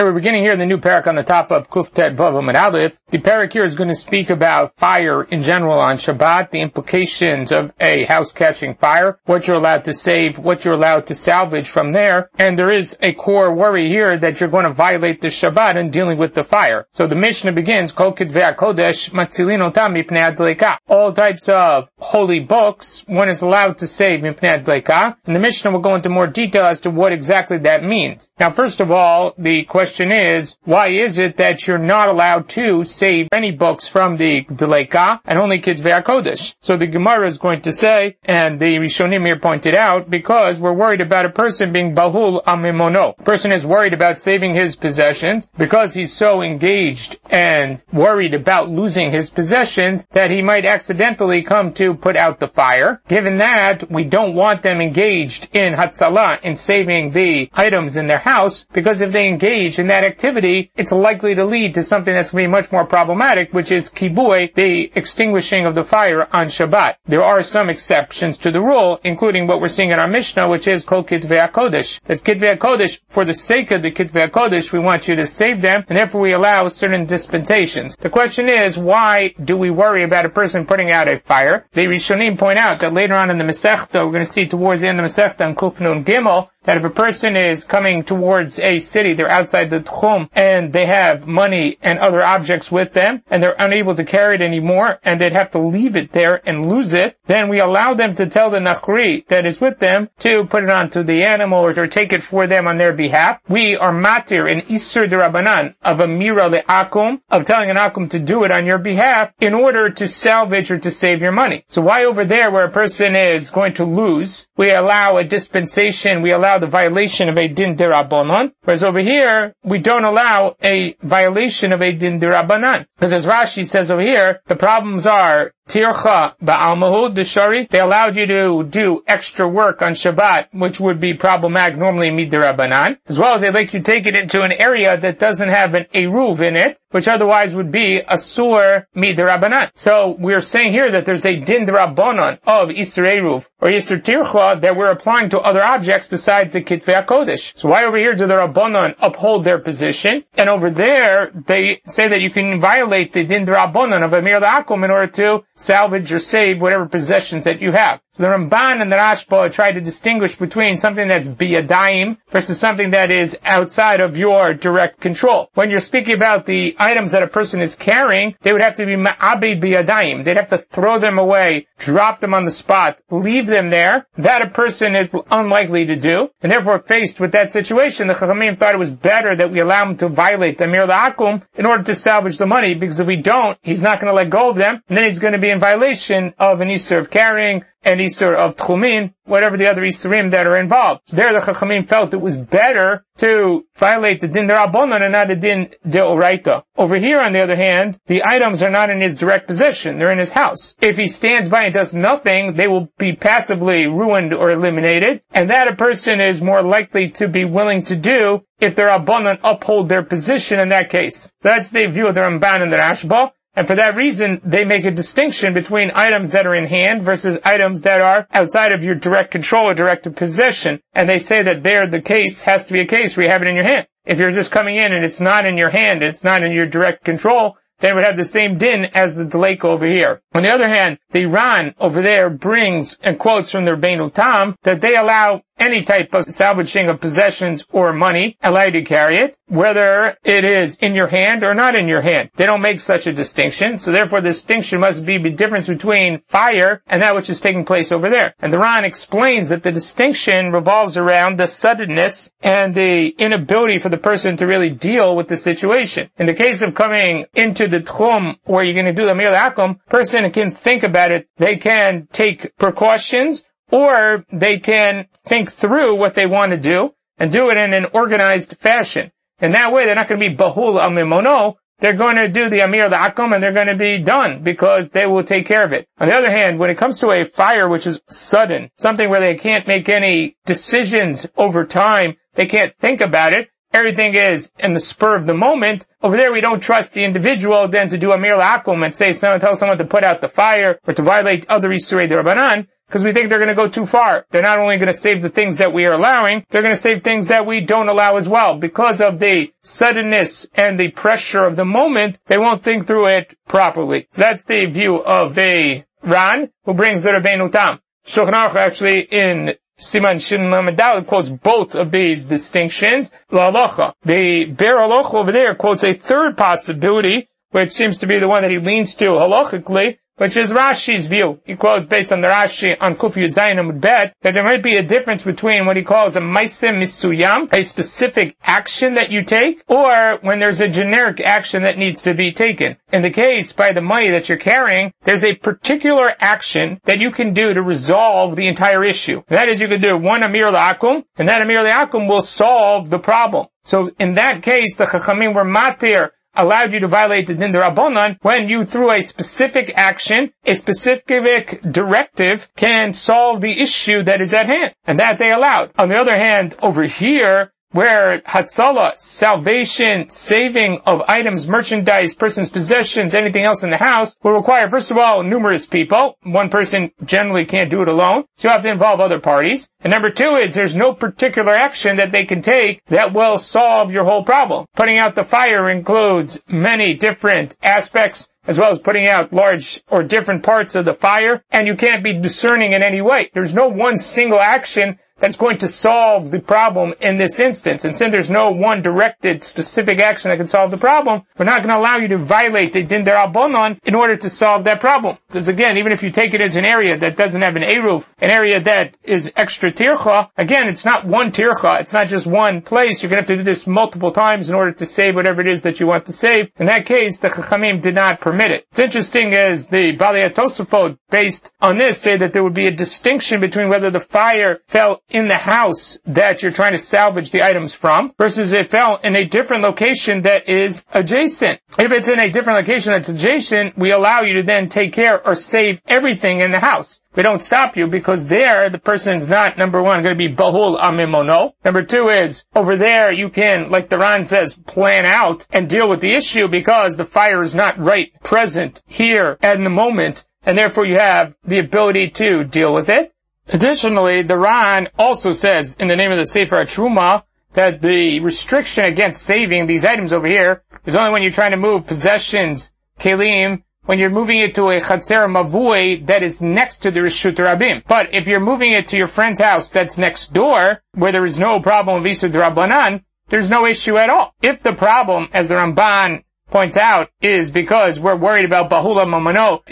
Okay, we're beginning here in the new parak on the top of Kuftet Vavam and Aleph. The parak here is going to speak about fire in general on Shabbat, the implications of a house catching fire, what you're allowed to save, what you're allowed to salvage from there, and there is a core worry here that you're going to violate the Shabbat in dealing with the fire. So the Mishnah begins, Kol Kodesh Matzilin Otam All types of holy books, one is allowed to save Mipnei Adleka, and the Mishnah will go into more detail as to what exactly that means. Now first of all, the question is, why is it that you're not allowed to save any books from the Deleka and only Kitvei Kodesh? So the Gemara is going to say, and the Rishonim here pointed out, because we're worried about a person being Bahul Amimono. Person is worried about saving his possessions because he's so engaged and worried about losing his possessions that he might accidentally come to put out the fire. Given that, we don't want them engaged in Hatzalah, in saving the items in their house, because if they engage in that activity, it's likely to lead to something that's going to be much more problematic, which is kibui, the extinguishing of the fire on Shabbat. There are some exceptions to the rule, including what we're seeing in our Mishnah, which is called Kitvei HaKodesh. That Kitvei HaKodesh, for the sake of the Kitvei HaKodesh, we want you to save them, and therefore we allow certain dispensations. The question is, why do we worry about a person putting out a fire? The Rishonim point out that later on in the Masechta, we're going to see towards the end of the Masechta on Kufnun Gimel, that if a person is coming towards a city, they're outside the tchum, and they have money and other objects with them, and they're unable to carry it anymore, and they'd have to leave it there and lose it, then we allow them to tell the nachri that is with them to put it onto the animal or to take it for them on their behalf. We are matir in Isur Rabbanan of a mira le'akum, of telling an akum to do it on your behalf in order to salvage or to save your money. So why over there where a person is going to lose, we allow a dispensation, we allow allow the violation of a din derabanan, whereas over here, we don't allow a violation of a din derabanan. Because as Rashi says over here, the problems are Tircha ba'almahud, they allowed you to do extra work on Shabbat, which would be problematic normally midirabanan, as well as they make you take it into an area that doesn't have an eruv in it, which otherwise would be a sur midirabanan. So we're saying here that there's a din derabanan of Isser eruv, or Isser tircha, that we're applying to other objects besides the kitvei kodesh. So why over here do the rabbanon uphold their position, and over there they say that you can violate the din derabanan of Amir Akum in order to salvage or save whatever possessions that you have. So the Ramban and the Rashba try to distinguish between something that's biyadayim versus something that is outside of your direct control. When you're speaking about the items that a person is carrying, they would have to be ma'abed biyadayim. They'd have to throw them away, drop them on the spot, leave them there. That a person is unlikely to do. And therefore faced with that situation, the Chachamim thought it was better that we allow him to violate the Amir Akum in order to salvage the money because if we don't, he's not going to let go of them and then he's going to be in violation of an Isser of carrying, an Isser of Tchumin, whatever the other Isserim that are involved. There the Chachamim felt it was better to violate the Din Rabbonon and not the Din Deoraita. Over here, on the other hand, the items are not in his direct possession. They're in his house. If he stands by and does nothing, they will be passively ruined or eliminated, and that a person is more likely to be willing to do if their Rabbonon uphold their position in that case. So that's the view of the Ramban and the Rashba. And for that reason, they make a distinction between items that are in hand versus items that are outside of your direct control or direct possession. And they say that there the case has to be a case where you have it in your hand. If you're just coming in and it's not in your hand, it's not in your direct control, then it would have the same din as the delake over here. On the other hand, the Ran over there brings and quotes from the Rabbeinu Tam that they allow any type of salvaging of possessions or money, allowed to carry it, whether it is in your hand or not in your hand. They don't make such a distinction, so therefore the distinction must be the difference between fire and that which is taking place over there. And the Ran explains that the distinction revolves around the suddenness and the inability for the person to really deal with the situation. In the case of coming into the tchum where you're going to do the mir akum, person can think about it, they can take precautions, or they can think through what they want to do and do it in an organized fashion. In that way, they're not going to be bahul amimono. Oh, they're going to do the amir akum and they're going to be done because they will take care of it. On the other hand, when it comes to a fire which is sudden, something where they can't make any decisions over time, they can't think about it, everything is in the spur of the moment. Over there, we don't trust the individual then to do a mir akum and say, someone tell someone to put out the fire or to violate other isurei rabbanan because we think they're going to go too far. They're not only going to save the things that we are allowing, they're going to save things that we don't allow as well. Because of the suddenness and the pressure of the moment, they won't think through it properly. So that's the view of the Ran, who brings the Rabbeinu Tam. Shulchan actually in Siman Shin Lamadal quotes both of these distinctions. La The Biur Halacha over there quotes a third possibility, which seems to be the one that he leans to halachically, which is Rashi's view. He quotes based on the Rashi on Kuf Yud Zayin Bet that there might be a difference between what he calls a Maisem Misuyam, a specific action that you take, or when there's a generic action that needs to be taken. In the case by the money that you're carrying, there's a particular action that you can do to resolve the entire issue. That is, you can do one Amir La'akum, and that Amir La'akum will solve the problem. So in that case, the Chachamim were matir allowed you to violate the din rabbanon when you through a specific action, a specific directive can solve the issue that is at hand. And that they allowed. On the other hand, over here, where Hatzalah, salvation, saving of items, merchandise, person's possessions, anything else in the house, will require, first of all, numerous people. One person generally can't do it alone, so you have to involve other parties. And number two is there's no particular action that they can take that will solve your whole problem. Putting out the fire includes many different aspects as well as putting out large or different parts of the fire, and you can't be discerning in any way. There's no one single action that's going to solve the problem in this instance. And since there's no one directed specific action that can solve the problem, we're not going to allow you to violate the din derabanan in order to solve that problem. Because again, even if you take it as an area that doesn't have an eruv, an area that is extra tircha, again, it's not one tircha, it's not just one place. You're going to have to do this multiple times in order to save whatever it is that you want to save. In that case, the chachamim did not permit it. It's interesting as the Balei based on this, say that there would be a distinction between whether the fire fell in the house that you're trying to salvage the items from versus if it fell in a different location that is adjacent. If it's in a different location that's adjacent, we allow you to then take care or save everything in the house. We don't stop you because there the person is not, number one, going to be bahul amimono. Number two is, over there you can, like the Ran says, plan out and deal with the issue because the fire is not right present here at the moment and therefore you have the ability to deal with it. Additionally, the Ran also says in the name of the Sefer Truma that the restriction against saving these items over here is only when you're trying to move possessions, kelim, when you're moving it to a chatzer mavui that is next to the Rishut Rabim. But if you're moving it to your friend's house that's next door, where there is no problem of Isud Rabbanan, there's no issue at all. If the problem, as the Ramban points out, is because we're worried about Bahula Mamano,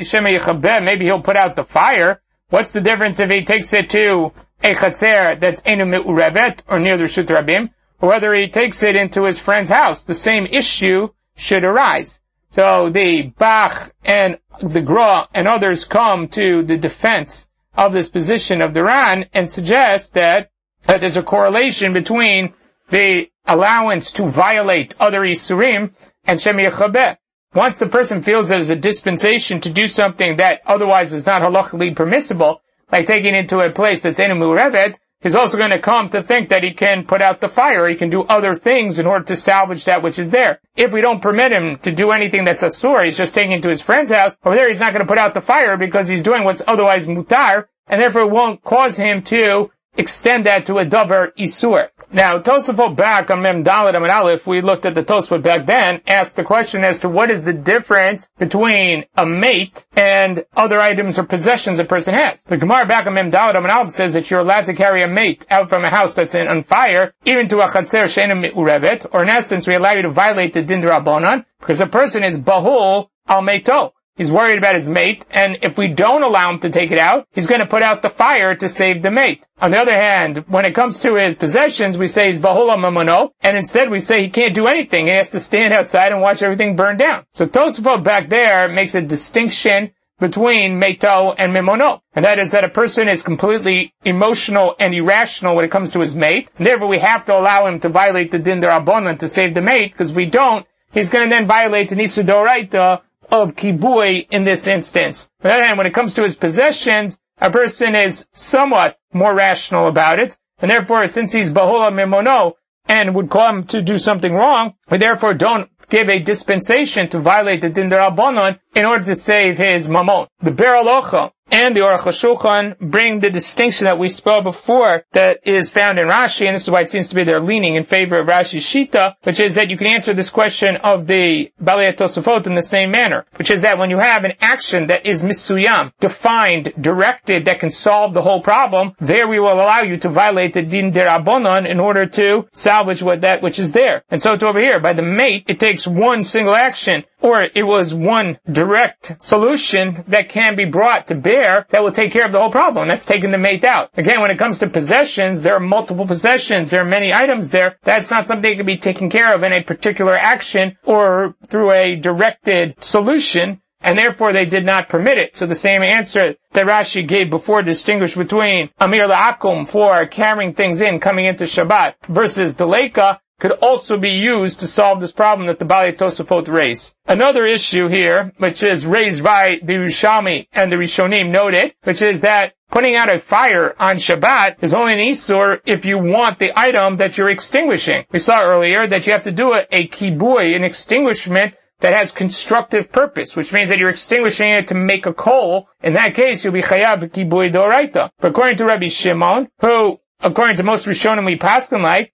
maybe he'll put out the fire, What's the difference if he takes it to a chatzer that's enu me'urevet or near the Rishut Rabim, or whether he takes it into his friend's house? The same issue should arise. So the Bach and the Gra and others come to the defense of this position of the Ran and suggest that, that there's a correlation between the allowance to violate other Isurim and Shem Yechabeh. Once the person feels there's a dispensation to do something that otherwise is not halachically permissible, like taking it to a place that's in a murevet, he's also going to come to think that he can put out the fire, he can do other things in order to salvage that which is there. If we don't permit him to do anything that's a asur, he's just taking to his friend's house, over there he's not going to put out the fire because he's doing what's otherwise mutar, and therefore it won't cause him to extend that to a davar isur. Now, Tosafot back on Mem Dalit Amid Aleph, we looked at the Tosafot back then, asked the question as to what is the difference between a mate and other items or possessions a person has. The Gemara back on Mem Dalit Amid Aleph says that you're allowed to carry a mate out from a house that's in, on fire, even to a Chatzer Shenim Urevet, or in essence, we allow you to violate the Din Rabbanon, because a person is Bahul al Meito. He's worried about his mate, and if we don't allow him to take it out, he's going to put out the fire to save the mate. On the other hand, when it comes to his possessions, we say he's bahula mamono, and instead we say he can't do anything. He has to stand outside and watch everything burn down. So Tosafot back there makes a distinction between meto and mimono. And that is that a person is completely emotional and irrational when it comes to his mate. And therefore we have to allow him to violate the din derabanan to save the mate, because we don't, he's going to then violate the nisudoraita of kibui in this instance. On the other hand, when it comes to his possessions, a person is somewhat more rational about it, and therefore, since he's bahola mimono and would come to do something wrong, we therefore don't give a dispensation to violate the din in order to save his mamon. The Biur Halacha and the Aruch HaShulchan bring the distinction that we spoke before that is found in Rashi, and this is why it seems to be they're leaning in favor of Rashi's Shita, which is that you can answer this question of the Balei Tosafot in the same manner, which is that when you have an action that is misuyam, defined, directed, that can solve the whole problem, there we will allow you to violate the din derabonon in order to salvage what that which is there. And so it's over here, by the mate, it takes one single action or it was one direct solution that can be brought to bear that will take care of the whole problem. That's taking the mate out. Again, when it comes to possessions, there are multiple possessions, there are many items there. That's not something that can be taken care of in a particular action or through a directed solution and therefore they did not permit it. So the same answer that Rashi gave before distinguished between Amir La'akum for carrying things in, coming into Shabbat, versus Deleka, could also be used to solve this problem that the Bali Tosafot raised. Another issue here, which is raised by the Yerushalmi and the Rishonim noted, which is that putting out a fire on Shabbat is only an Isur if you want the item that you're extinguishing. We saw earlier that you have to do a, a kibui, an extinguishment, that has constructive purpose, which means that you're extinguishing it to make a coal. In that case, you'll be chayav kibui doraita. But according to Rabbi Shimon, who according to most Rishonim we them like.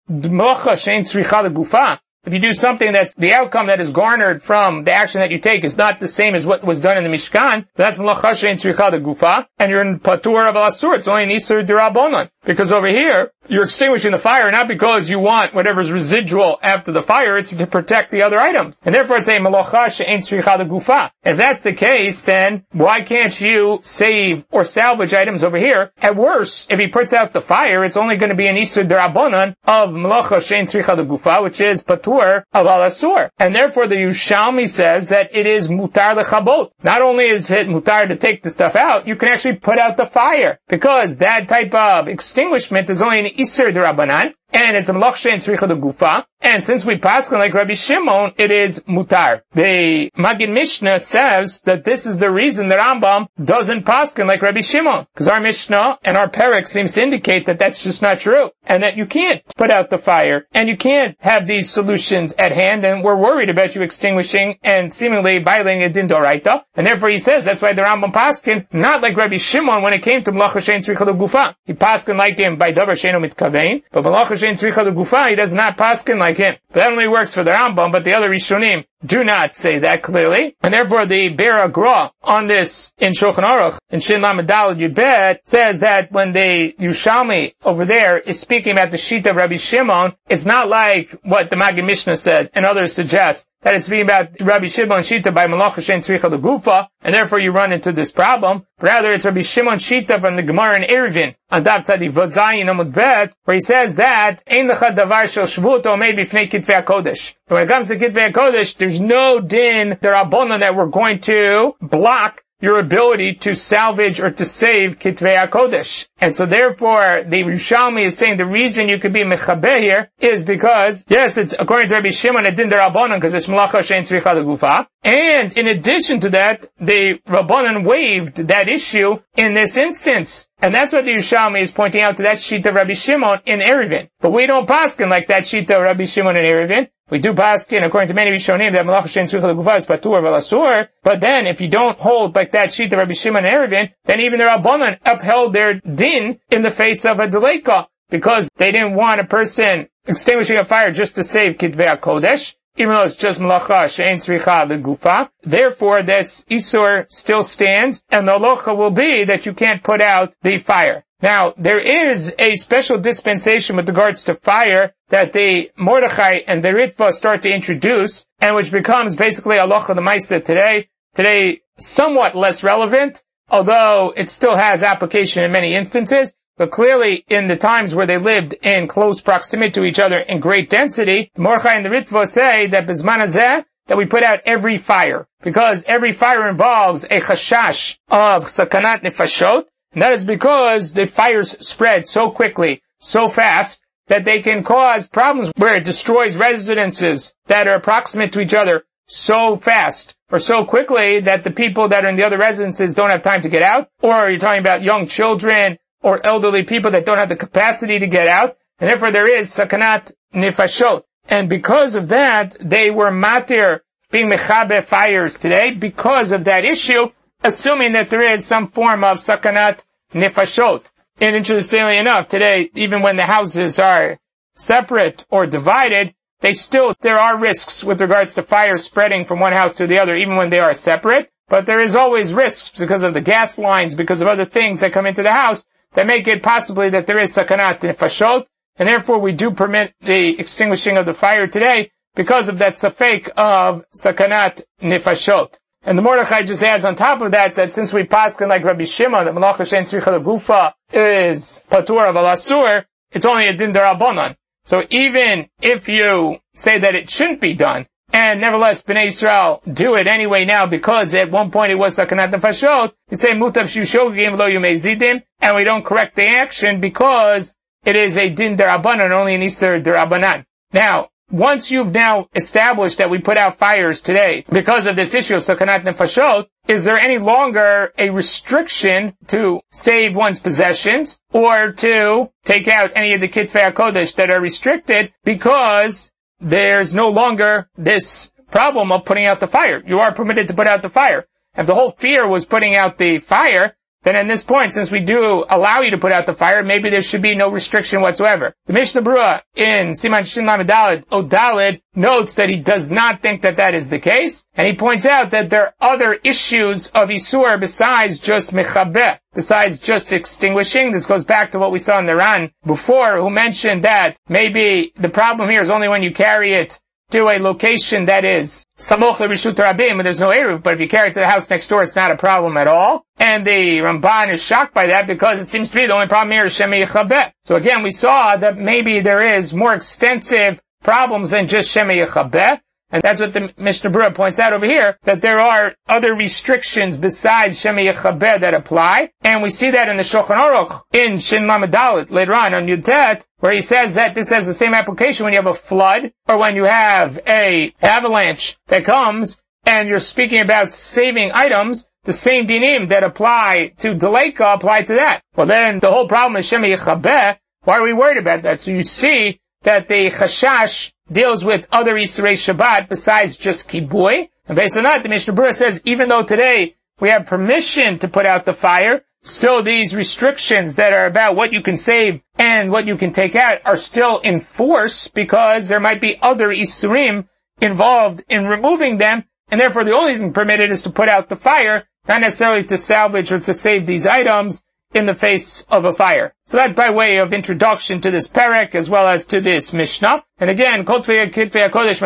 If you do something that's the outcome that is garnered from the action that you take is not the same as what was done in the Mishkan, that's malacha shein gufa, and you're in patur of asur. It's only an isur dirabonon. Because over here, you're extinguishing the fire not because you want whatever's residual after the fire, it's to protect the other items. And therefore it's a malacha she'en tzricha gufa. If that's the case, then why can't you save or salvage items over here? At worst, if he puts out the fire, it's only going to be an isur derabonon of malacha she'en tzricha gufa, which is patur of al asur. And therefore the Yerushalmi says that it is mutar lechabot. Not only is it mutar to take the stuff out, you can actually put out the fire. Because that type of extinguishment is only Isser Rabbanan, and it's a and Tzricha de Gufa, and since we pass like Rabbi Shimon, it is mutar. The Magid Mishnah says that this is the reason the Rambam doesn't paskin like Rabbi Shimon. Because our Mishnah and our Perik seems to indicate that that's just not true. And that you can't put out the fire. And you can't have these solutions at hand. And we're worried about you extinguishing and seemingly violating a din doraita. And therefore he says that's why the Rambam paskin, not like Rabbi Shimon when it came to Malacha Shein Tzricha Gufa. He paskin like him by Davar Sheinu But Malacha Shein Tzricha Gufa, he does not paskin like him. That only works for the Rambam, but the other Rishonim do not say that clearly. And therefore the Be'er HaGra on this in Shulchan Aruch, in Shin Lamed Daled Yudbet, says that when the Yerushalmi over there is speaking about the Shita of Rabbi Shimon, it's not like what the Magid Mishnah said and others suggest that it's being about Rabbi Shimon Shita by Malach Hashem Tzricha Gufa, and therefore you run into this problem. Rather, it's Rabbi Shimon Shita from the Gemara in Eruvin, on Dav Tzadi Vazayin Amud Bet, where he says that, Ein Lecha Davar Shel Shvut O Maybe Fnei Kitvei HaKodesh. When it comes to Kitvei HaKodesh, there's no din, there are Rabbanon that we're going to block your ability to salvage or to save Kitvei HaKodesh. And so therefore, the Yerushalmi is saying the reason you could be Mechabeh here is because, yes, it's according to Rabbi Shimon, it didn't Rabbanon because it's Malacha Shein Tzricha Gufa. And in addition to that, the Rabbanon waived that issue in this instance. And that's what the Yerushalmi is pointing out to that of Rabbi Shimon in Eruvin. But we don't paskin like that of Rabbi Shimon in Eruvin. We do paskin according to many Rishonim that Malach Shem Suchel Gufa is patur v'lasur. But then if you don't hold like that sheet of Rabbi Shimon in Eruvin, then even the Rabbanon upheld their din in the face of a deleka because they didn't want a person extinguishing a fire just to save Kitvei Kodesh even though it's just malacha she'en tzricha gufa. Therefore, this isur still stands, and the halacha will be that you can't put out the fire. Now, there is a special dispensation with regards to fire that the Mordechai and the Ritva start to introduce, and which becomes basically halacha the Maisa today. Today, somewhat less relevant, although it still has application in many instances. But clearly, in the times where they lived in close proximity to each other in great density, the Mordechai and the Ritva say that Bismanazeh, that we put out every fire. Because every fire involves a chashash of sakanat nefashot, and that is because the fires spread so quickly, so fast, that they can cause problems where it destroys residences that are proximate to each other so fast or so quickly that the people that are in the other residences don't have time to get out, or are you're talking about young children or elderly people that don't have the capacity to get out, and therefore there is sakanat nifashot. And because of that, they were matir being mechabe fires today because of that issue, assuming that there is some form of sakanat nefashot. And interestingly enough, today, even when the houses are separate or divided, they still, there are risks with regards to fire spreading from one house to the other, even when they are separate. But there is always risks because of the gas lines, because of other things that come into the house that make it possibly that there is sakanat nefashot, and therefore we do permit the extinguishing of the fire today because of that safek of sakanat nefashot. And the Mordechai just adds on top of that that since we paskin like Rabbi Shimon that Malach Hashem Tzricha Gufa is patur of alasur, it's only a din derabanan. So even if you say that it shouldn't be done, and nevertheless Bnei Israel do it anyway now because at one point it was sakanat nefashot, you say mutav shushogim lo yumezidim, and we don't correct the action because it is a din derabanan, only an iser derabanan. Now, once you've now established that we put out fires today because of this issue of sakanat nefashot, is there any longer a restriction to save one's possessions or to take out any of the kitvei kodesh that are restricted because there's no longer this problem of putting out the fire. You are permitted to put out the fire. If the whole fear was putting out the fire, then at this point, since we do allow you to put out the fire, maybe there should be no restriction whatsoever. The Mishnah Berurah in Siman Shin Lamed Odalid notes that he does not think that that is the case, and he points out that there are other issues of Isur besides just Mechabeh, besides just extinguishing. This goes back to what we saw in the Ran before, who mentioned that maybe the problem here is only when you carry it to a location that is samoch rishut rabim, and there's no eruv, but if you carry it to the house next door, it's not a problem at all. And the Ramban is shocked by that because it seems to be the only problem here is shemi yichabet. So again, we saw that maybe there is more extensive problems than just shemi yichabet. And that's what the Mishnah Berurah points out over here, that there are other restrictions besides Shemi Yechaber that apply. And we see that in the Shulchan Aruch, in Shin Lamadalit, later on, on Yudet, where he says that this has the same application when you have a flood, or when you have a avalanche that comes, and you're speaking about saving items, the same dinim that apply to Deleka apply to that. Well then, the whole problem is Shemi Yechaber, why are we worried about that? So you see that the Chashash deals with other Yisrei Shabbat besides just Kibui. And based on that, the Mishnah Berurah says, even though today we have permission to put out the fire, still these restrictions that are about what you can save and what you can take out are still in force because there might be other Isurim involved in removing them, and therefore the only thing permitted is to put out the fire, not necessarily to salvage or to save these items, in the face of a fire. So that by way of introduction to this perek as well as to this Mishnah. And again, Kotvei Kitvei HaKodesh.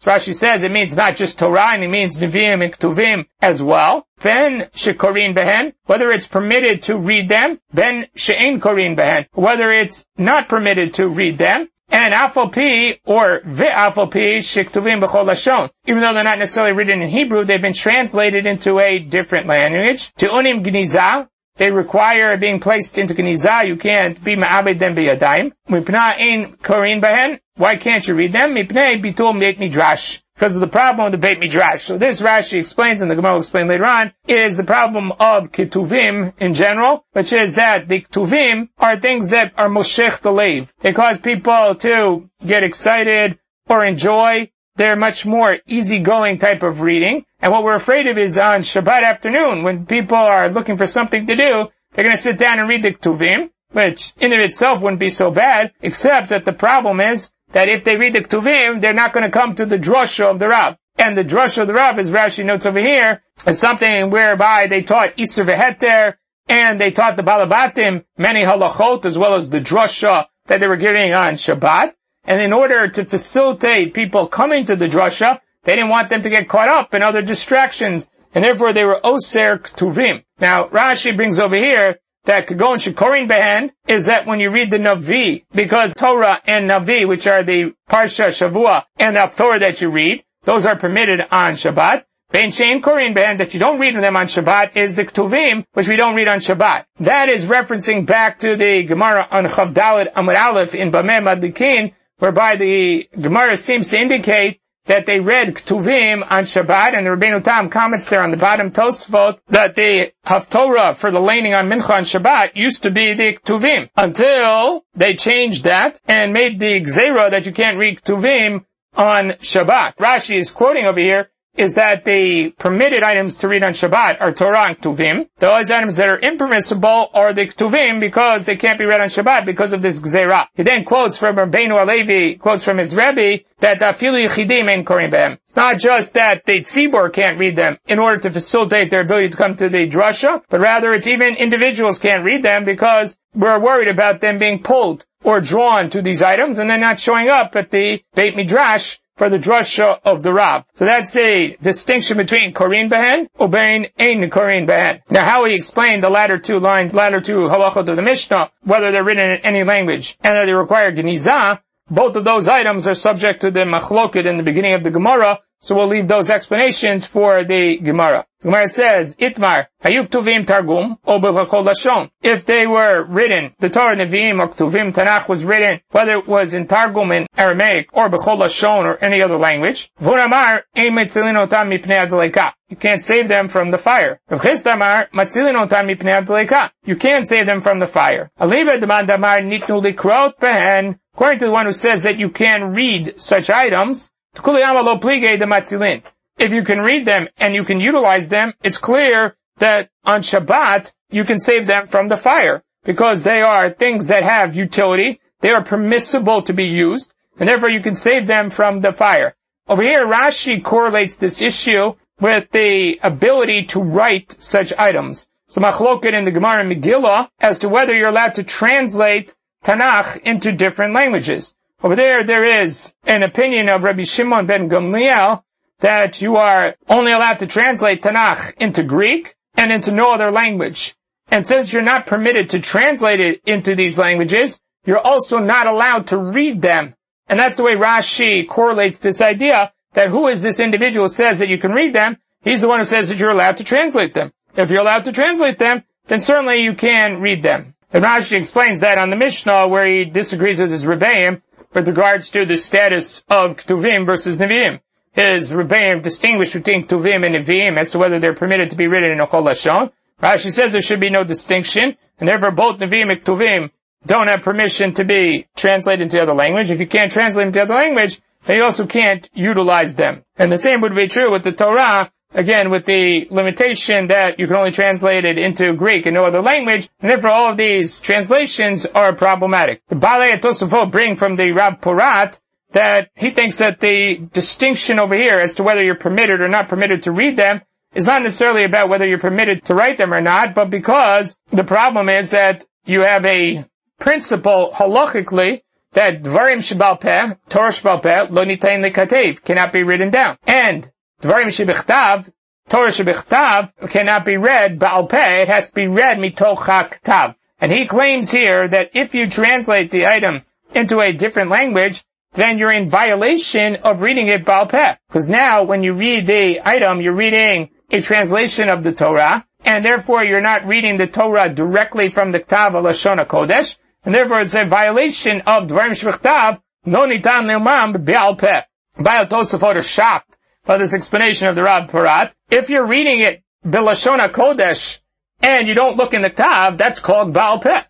So Rashi says it means not just Torah, and it means Nevi'im and Ktuvim as well. Ben shekorin behen, whether it's permitted to read them. Ben she'en korin behen, whether it's not permitted to read them. And alpha P or P Shiktuvim B'chol Lashon. Even though they're not necessarily written in Hebrew, they've been translated into a different language. To Unim Gniza, they require being placed into Gniza. You can't be Ma'abed them B'yadayim. Mipna Ein Korin Behen. Why can't you read them? Mipnei Bitul Midrash because of the problem of the Beit Midrash. So this Rashi explains, and the Gemara will explain later on, is the problem of Ketuvim in general, which is that the Ketuvim are things that are Moshech Delev. They cause people to get excited or enjoy. They're much more easygoing type of reading. And what we're afraid of is on Shabbat afternoon, when people are looking for something to do, they're going to sit down and read the Ketuvim, which in and of itself wouldn't be so bad, except that the problem is that if they read the Ktuvim, they're not going to come to the drasha of the Rav. And the drasha of the Rav, as Rashi notes over here, is something whereby they taught Isser Veheter, and they taught the Balabatim many halachot, as well as the drasha that they were giving on Shabbat. And in order to facilitate people coming to the drasha, they didn't want them to get caught up in other distractions, and therefore they were Oser Ktuvim. Now, Rashi brings over here that Kagon Shikorin Behen is that when you read the Navi, because Torah and Navi, which are the Parsha Shavua and the Torah that you read, those are permitted on Shabbat. Ben Shein Korin Ben, that you don't read them on Shabbat, is the Ktuvim, which we don't read on Shabbat. That is referencing back to the Gemara on Chavdalit Amud Aleph in Bameh Madlikin, whereby the Gemara seems to indicate that they read Ktuvim on Shabbat, and the Rabbeinu Tam comments there on the bottom Tosfot that the Haftorah for the laning on Mincha on Shabbat used to be the Ktuvim, until they changed that and made the Gzera that you can't read Ktuvim on Shabbat. Rashi is quoting over here is that the permitted items to read on Shabbat are Torah and Ktuvim. Those items that are impermissible are the Ktuvim because they can't be read on Shabbat because of this Gzerah. He then quotes from Rabbeinu Alevi, quotes from his Rebbe, that Afilu Yichidim ain't Korim Behem. It's not just that the Tzibor can't read them in order to facilitate their ability to come to the drasha, but rather it's even individuals can't read them because we're worried about them being pulled or drawn to these items and then not showing up at the Beit Midrash for the drasha of the Rab. So that's the distinction between Korin Behen or Bein Ein Korin Behen. Now how he explained the latter two lines, latter two halachot of the Mishnah, whether they're written in any language and that they require Genizah, both of those items are subject to the machloket in the beginning of the Gemara, so we'll leave those explanations for the Gemara. The Gemara says, Itmar, Hayuk Tuvim Targum, Lashon. If they were written, the Torah Nevi'im or Tuvim Tanakh was written, whether it was in Targum in Aramaic or Bechol Lashon or any other language, You can't save them from the fire. You can't save them from the fire. According to the one who says that you can read such items, if you can read them and you can utilize them, it's clear that on Shabbat, you can save them from the fire because they are things that have utility. They are permissible to be used and therefore you can save them from the fire. Over here, Rashi correlates this issue with the ability to write such items. So machloket in the Gemara Megillah as to whether you're allowed to translate Tanakh into different languages. Over there, there is an opinion of Rabbi Shimon ben Gamliel that you are only allowed to translate Tanakh into Greek and into no other language. And since you're not permitted to translate it into these languages, you're also not allowed to read them. And that's the way Rashi correlates this idea that who is this individual who says that you can read them? He's the one who says that you're allowed to translate them. If you're allowed to translate them, then certainly you can read them. And Rashi explains that on the Mishnah where he disagrees with his Rebbeim with regards to the status of Ktuvim versus Nevi'im. His Rebbeim distinguish between Ktuvim and Nevi'im as to whether they're permitted to be written in a Chol Lashon. Rashi says there should be no distinction, and therefore both Nevi'im and Ktuvim don't have permission to be translated into other language. If you can't translate into other language, then you also can't utilize them. And the same would be true with the Torah, Again, with the limitation that you can only translate it into Greek and no other language, and therefore all of these translations are problematic. The Balei Tosafot bring from the Rab Porat that he thinks that the distinction over here as to whether you're permitted or not permitted to read them is not necessarily about whether you're permitted to write them or not, but because the problem is that you have a principle halachically that Dvarim Shabal Peh, Torah Shabal Peh, Lo Nitain cannot be written down. And Dvarim shebichtav, Torah shebichtav cannot be read ba'al peh, it has to be read mitoch haktav. And he claims here that if you translate the item into a different language, then you're in violation of reading it ba'al peh. Because now when you read the item, you're reading a translation of the Torah, and therefore you're not reading the Torah directly from the Ktav Lashon Kodesh, and therefore it's a violation of Dvarim Shvichtav, no nitan lilmam b'al peh. Baal Tosafot is shocked by this explanation of the Rab Parat. If you're reading it Bilashona Kodesh and you don't look in the Tav, that's called Baal Peh.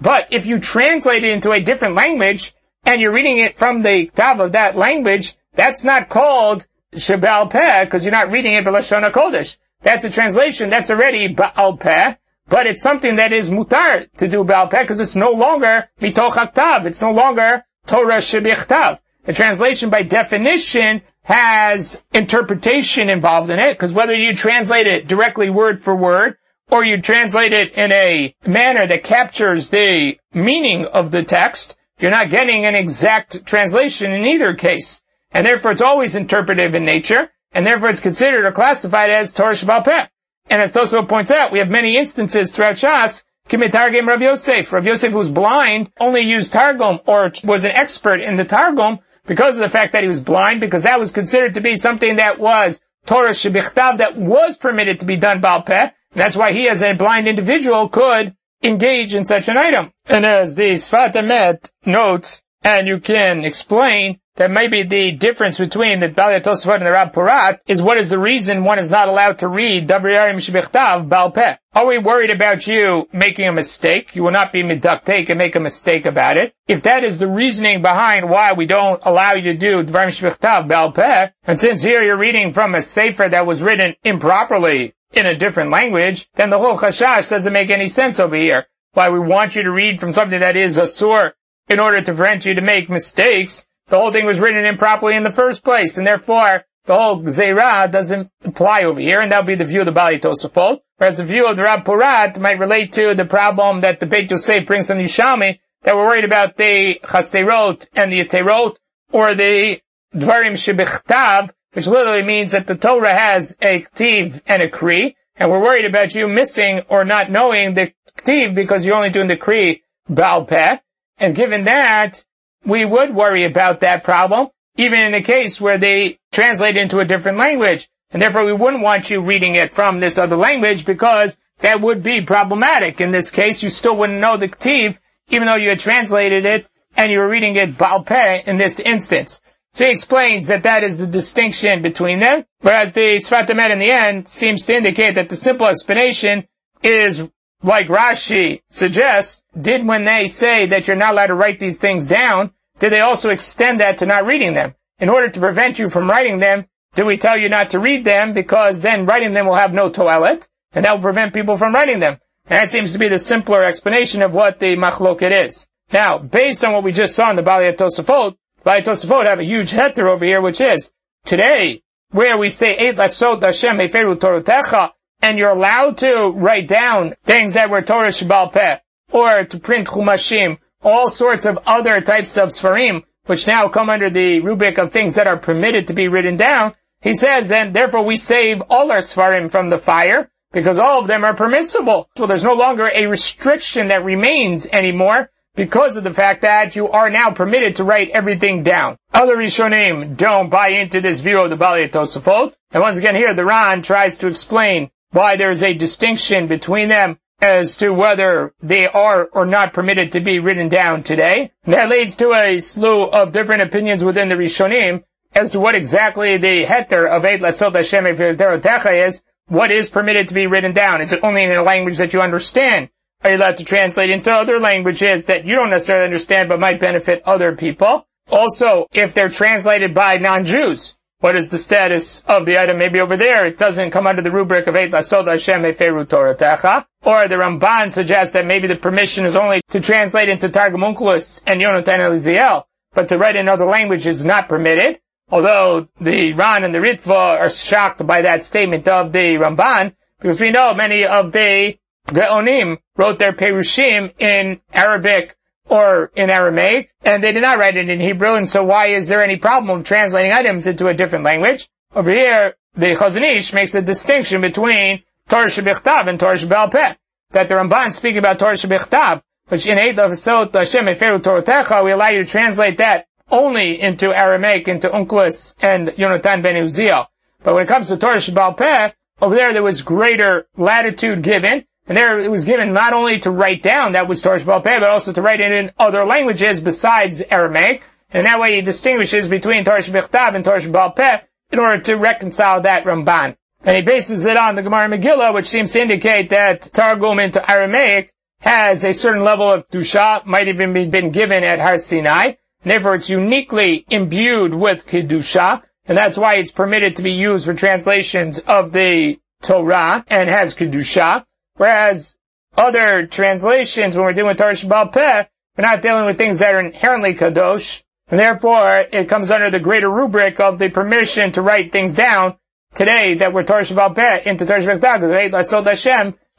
But if you translate it into a different language and you're reading it from the Tav of that language, that's not called Shabal Peh because you're not reading it Bilashona Kodesh. That's a translation. That's already Baal Peh. But it's something that is mutar to do Baal Peh because it's no longer mitoch Tav. It's no longer Torah Shebichtav. The translation by definition has interpretation involved in it, because whether you translate it directly word for word, or you translate it in a manner that captures the meaning of the text, you're not getting an exact translation in either case. And therefore it's always interpretive in nature, and therefore it's considered or classified as Torah Shabbat Peh. And as Tosfot points out, we have many instances throughout Shas, Kimitargim Rav Yosef. Rav Yosef was blind, only used Targum, or was an expert in the Targum, because of the fact that he was blind, because that was considered to be something that was Torah Shebichtav that was permitted to be done Baal Peh. That's why he as a blind individual could engage in such an item. And as the Sfat Emet notes, and you can explain that maybe the difference between the Balei Tosafot and the Rab Porat is what is the reason one is not allowed to read Dabriyarim Shebechtav Bal Peh. Are we worried about you making a mistake? You will not be meduktek and make a mistake about it. If that is the reasoning behind why we don't allow you to do Dvarim Shebechtav Bal Peh, and since here you're reading from a sefer that was written improperly in a different language, then the whole chashash doesn't make any sense over here. Why we want you to read from something that is a sur in order to prevent you to make mistakes, the whole thing was written improperly in the first place, and therefore the whole Zera doesn't apply over here, and that'll be the view of the Bali Tosafot. Whereas the view of the Rab Porat might relate to the problem that the Beit Yosef brings on the Yerushalmi, that we're worried about the Chaserot and the Yaterot, or the Dvarim Shebichtav, which literally means that the Torah has a Ktiv and a Kri, and we're worried about you missing or not knowing the Ktiv because you're only doing the Kri Baal Peh. And given that, we would worry about that problem, even in a case where they translate into a different language. And therefore we wouldn't want you reading it from this other language because that would be problematic. In this case, you still wouldn't know the Ktiv, even though you had translated it and you were reading it Balpeh in this instance. So he explains that that is the distinction between them, whereas the Sfat Emet in the end seems to indicate that the simple explanation is like Rashi suggests, did when they say that you're not allowed to write these things down, did they also extend that to not reading them? In order to prevent you from writing them, do we tell you not to read them because then writing them will have no toilet, and that will prevent people from writing them? And that seems to be the simpler explanation of what the machloket is. Now, based on what we just saw in the Bali Tosafot, Bali Tosafot have a huge heter over here, which is, today, where we say, Eit lasot Hashem heferu torotecha, and you're allowed to write down things that were Torah Shabbal Peh, or to print Chumashim, all sorts of other types of Sfarim, which now come under the rubric of things that are permitted to be written down, he says then, therefore we save all our Sfarim from the fire, because all of them are permissible. So there's no longer a restriction that remains anymore, because of the fact that you are now permitted to write everything down. Other Rishonim don't buy into this view of the Bali Tosafot. And once again here, the Ran tries to explain why there is a distinction between them as to whether they are or not permitted to be written down today. That leads to a slew of different opinions within the Rishonim as to what exactly the heter of Eid Lasot Hashem is, what is permitted to be written down. Is it only in a language that you understand? Are you allowed to translate into other languages that you don't necessarily understand but might benefit other people? Also, if they're translated by non-Jews, what is the status of the item? Maybe over there it doesn't come under the rubric of Eit Lasod Hashem Eferu Toratecha. Or the Ramban suggests that maybe the permission is only to translate into Targum Onkelos and Yonatan Eliziel, but to write in other languages is not permitted. Although the Ran and the Ritva are shocked by that statement of the Ramban, because we know many of the Geonim wrote their Perushim in Arabic or in Aramaic, and they did not write it in Hebrew, and so why is there any problem of translating items into a different language? Over here, the Chazon Ish makes a distinction between Torah Shebichtav and Torah Shebal. That the Ramban speaking about Torah Shebichtav, which in Eid of Sot Hashem Eferu Techa, we allow you to translate that only into Aramaic, into Onkelos and Yonatan ben Uziel. But when it comes to Torah Shebal over there there was greater latitude given, and there it was given not only to write down that was Torah Shebal Peh, but also to write it in other languages besides Aramaic. And that way he distinguishes between Torah Shebichtav and Torah Shebal Peh in order to reconcile that Ramban. And he bases it on the Gemara Megillah, which seems to indicate that Targum into Aramaic has a certain level of Dusha, might even be been given at Har Sinai. Therefore, it's uniquely imbued with Kedusha, and that's why it's permitted to be used for translations of the Torah and has Kedusha. Whereas other translations, when we're doing Torah Shabbal Peh, we're not dealing with things that are inherently Kadosh, and therefore it comes under the greater rubric of the permission to write things down today that we're Torah Shabbal Peh into Torah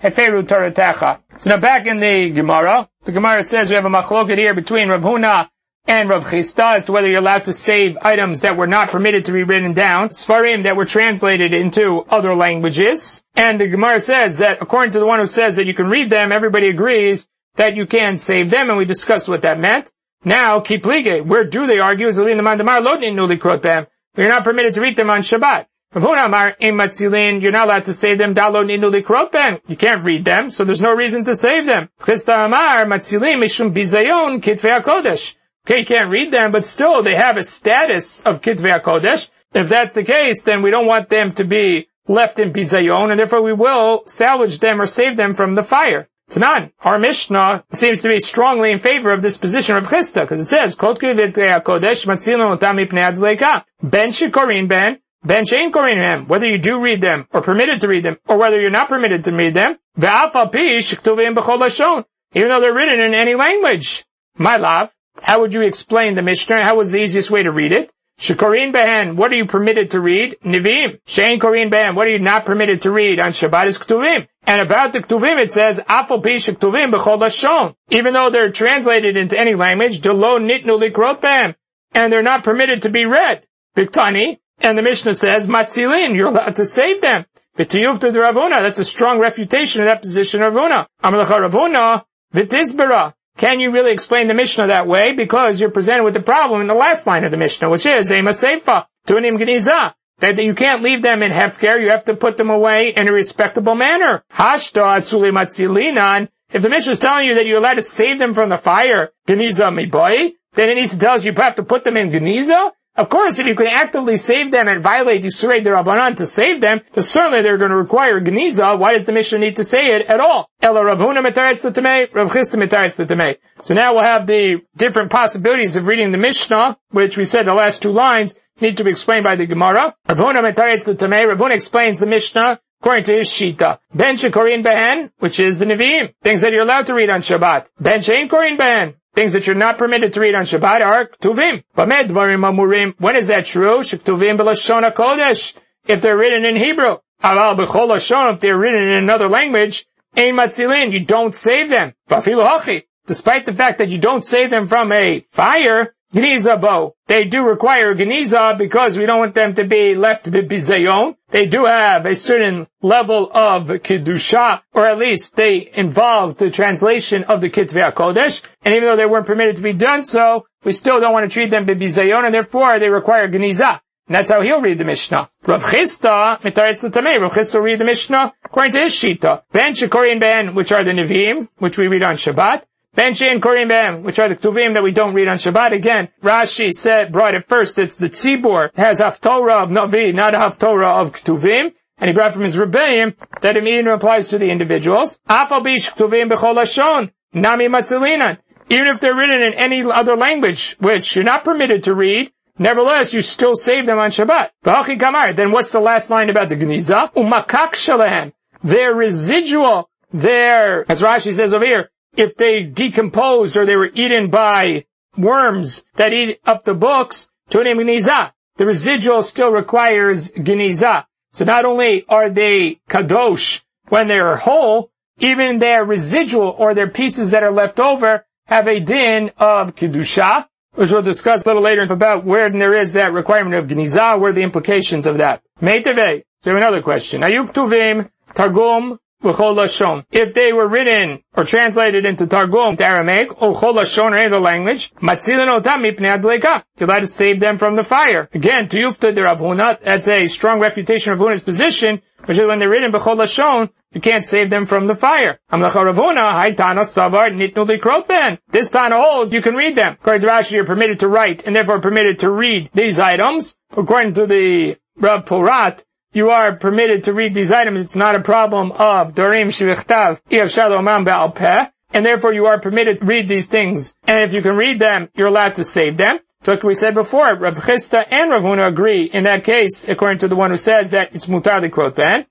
Heferu Torah Techa. So now back in the Gemara, the Gemara says we have a machloket here between Rav Huna and Rav Chisda as to whether you're allowed to save items that were not permitted to be written down, Sfarim that were translated into other languages. And the Gemara says that according to the one who says that you can read them, everybody agrees that you can save them, and we discussed what that meant. Now, Kiplige, where do they argue? Is You're not permitted to read them on Shabbat. You're not allowed to save them. You can't read them, so there's no reason to save them. Okay, you can't read them, but still they have a status of Kitvei HaKodesh. If that's the case, then we don't want them to be left in bizayon, and therefore we will salvage them or save them from the fire. Tanan, our Mishnah seems to be strongly in favor of this position of Chisda, because it says, Kot kodesh matzilon otam mipnei ben shikorin ben, ben shein korin hem, whether you do read them, or permitted to read them, or whether you're not permitted to read them, ve'af al pi shiktuvim b'chol even though they're written in any language. My love, how would you explain the Mishnah? How was the easiest way to read it? Shikorin behen, what are you permitted to read? Nivim. Shein korin behen, what are you not permitted to read? On Shabbat is Ktuvim. And about the Ktuvim it says, Afal pi Ktuvim b'chol lashon. Even though they're translated into any language, delo nitnu likrot behen. And they're not permitted to be read. Biktani. And the Mishnah says, Matzilin, you're allowed to save them. V'tiyuv to the Rav Huna, that's a strong refutation of that position of Rav Huna. Amalacha Rav Huna, v'tisbera. Can you really explain the Mishnah that way? Because you're presented with the problem in the last line of the Mishnah, which is Ema Seifa, Tunim Geniza. That you can't leave them in hefker, you have to put them away in a respectable manner. Hashta Atzuli Matzilinan. If the Mishnah is telling you that you're allowed to save them from the fire, Geniza Miboy, then it needs to tell us you have to put them in Geniza. Of course, if you can actively save them and violate Yisrei Rabbanan to save them, then certainly they're going to require Geniza. Why does the Mishnah need to say it at all? Ela Rav Huna Metaretz L'Tamei, Rav Chisda Metaretz. So now we'll have the different possibilities of reading the Mishnah, which we said the last two lines need to be explained by the Gemara. Rav Huna Metaretz L'Tamei, Rav Huna explains the Mishnah according to his Shita. Ben Shekorin Behen, which is the Nevi'im, things that you're allowed to read on Shabbat. Ben Shein Korin Behen, Things that you're not permitted to read on Shabbat are Ktuvim. Bamed Dvarim Amurim. When is that true? Shektuvim B'Lashon Kodesh. If they're written in Hebrew. Aval B'Chol Lashon. If they're written in another language. Ein Matzilin. You don't save them. Despite the fact that you don't save them from a fire, Geniza bo. They do require Geniza because we don't want them to be left bizayon. They do have a certain level of Kedusha, or at least they involve the translation of the Kitvei HaKodesh. And even though they weren't permitted to be done so, we still don't want to treat them bizayon, and therefore they require Geniza. And that's how he'll read the Mishnah. Rav Chisda, mitaretz l'tamei, Rav Chisda will read the Mishnah according to his Shita. Ben Shekori Ben, which are the Nevi'im, which we read on Shabbat. Ben and Korim Ben, which are the Ktuvim that we don't read on Shabbat. Again, Rashi said, brought it first, it's the Tzibor, has Haftorah of Navi, not Haftorah of Ktuvim. And he brought from his Rebbeim that it applies to the individuals. Afabish Ktuvim Bechol Nami Matzilinan. Even if they're written in any other language, which you're not permitted to read, nevertheless, you still save them on Shabbat. Kamar. Then what's the last line about the Geniza? Umakak Shalahem. Their residual, their, as Rashi says over here, if they decomposed or they were eaten by worms that eat up the books, tunim geniza. The residual still requires geniza. So not only are they kadosh when they're whole, even their residual or their pieces that are left over have a din of kedusha, which we'll discuss a little later about where there is that requirement of geniza, where the implications of that. Meiteve. So we have another question. Ayuk tuvim targum if they were written or translated into Targum to Aramaic, or Chol or any other language, Matzilin Otam Adleka. You're allowed to save them from the fire. Again, to de Rav that's a strong refutation of Huna's position, which is when they're written B'chol you can't save them from the fire. This Tana holds, you can read them. According to Rashi, you're permitted to write, and therefore permitted to read these items. According to the Rav Porat, you are permitted to read these items. It's not a problem of Dorim Shivichtav Shalomam Ba'al Peh, and therefore you are permitted to read these things. And if you can read them, you're allowed to save them. So like we said before, Rav Chisda and Rav Huna agree in that case, according to the one who says that it's mutar quote ben.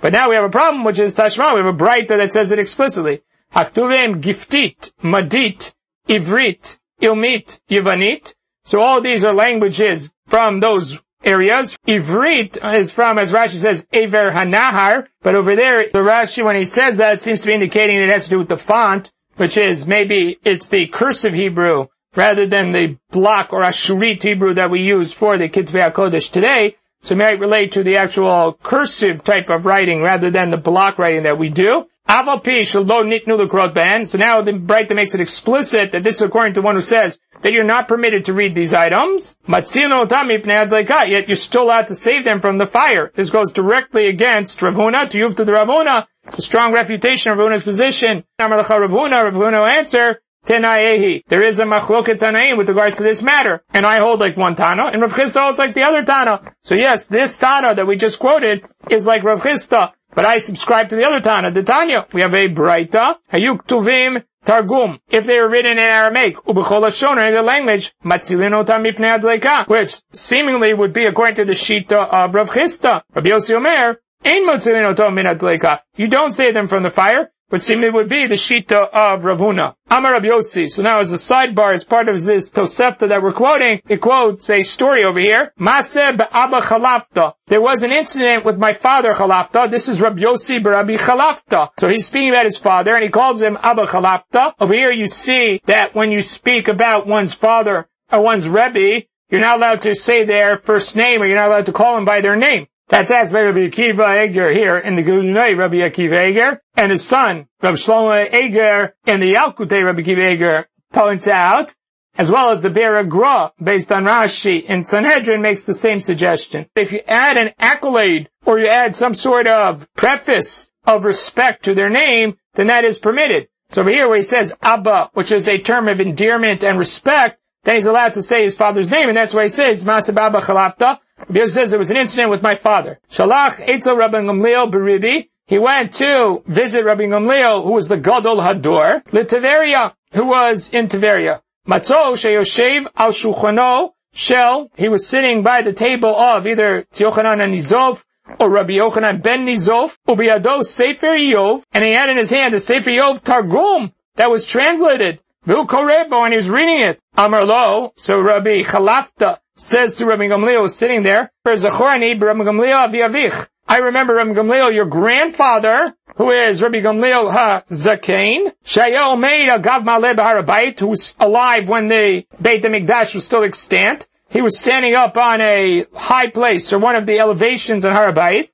But now we have a problem, which is Tashma. We have a brighter that says it explicitly. Haktuvim giftit, madit, ivrit, ilmit, yivanit. So all these are languages from those areas. Ivrit is from, as Rashi says, Aver Hanahar, but over there, the Rashi, when he says that, seems to be indicating it has to do with the font, which is maybe it's the cursive Hebrew rather than the block or Ashurit Hebrew that we use for the Kitvei HaKodesh today. So it might relate to the actual cursive type of writing rather than the block writing that we do. Aval pi shelo nitnu l'kroot ban. So now the Breita makes it explicit that this is according to one who says that you're not permitted to read these items. Ne adlaka yet you're still allowed to save them from the fire. This goes directly against Rav Huna to Yuvta the Rav Huna. The strong refutation of Rav Huna's position. Rav Huna, Ravuna will answer. There is a machloket Tanaim with regards to this matter. And I hold like one Tana, and Rav Chisda holds like the other Tana. So yes, this Tana that we just quoted is like Rav Chisda. But I subscribe to the other Tana, the Tanya. We have a Braita, Hayuk Tuvim Targum, if they were written in Aramaic, Ubechol Shona in the language, Matzilin Otam which seemingly would be according to the Shita of Rav Chisda. Rabbi Yossi Omer, Ein Matzilin Otam You don't save them from the fire, which it would be the Shita of Ravuna. Amar Rabbi Yossi. So now as a sidebar, as part of this Tosefta that we're quoting, it quotes a story over here. Maseh Abba Chalafta. There was an incident with my father Chalafta. This is Rabbi Yossi Rabbi Chalafta. So he's speaking about his father and he calls him Abba Chalafta. Over here you see that when you speak about one's father or one's Rebbe, you're not allowed to say their first name or you're not allowed to call them by their name. That's asked by Rabbi Akiva Eger here in the Gulunay, Rabbi Akiva Eger, and his son, Rabbi Shlomo Eger, in the Yalkutei, Rabbi Akiva Eger points out, as well as the Be'er HaGra, based on Rashi in Sanhedrin, makes the same suggestion. If you add an accolade, or you add some sort of preface of respect to their name, then that is permitted. So over here where he says Abba, which is a term of endearment and respect, then he's allowed to say his father's name, and that's why he says, Masab Abba Chalafta, Rabbi says there was an incident with my father. Shalach Eitzel Rabbi Gamliel Beribi. He went to visit Rabbi Gamliel, who was the Gadol Hador, Liteveria, who was in Tiveria. Matzo Sheyoshev Al Shulchano Shel. He was sitting by the table of either Tiochanan and Nizov, or Rabbi Yochanan ben Nizov, Ubiyado Sefer Yov, and he had in his hand a Sefer Yov Targum that was translated. Vu Korebo, and he was reading it. Amar Lo, so Rabbi Chalafta says to Rabbi Gamliel was sitting there, Rabbi Gamliel Aviavich. I remember Rabbi Gamliel, your grandfather, who is Rabbi Gamliel Ha-Zakain, Shayel made a Gav Maleh Harabait, who was alive when the Beit HaMikdash was still extant. He was standing up on a high place, or one of the elevations on Harabait.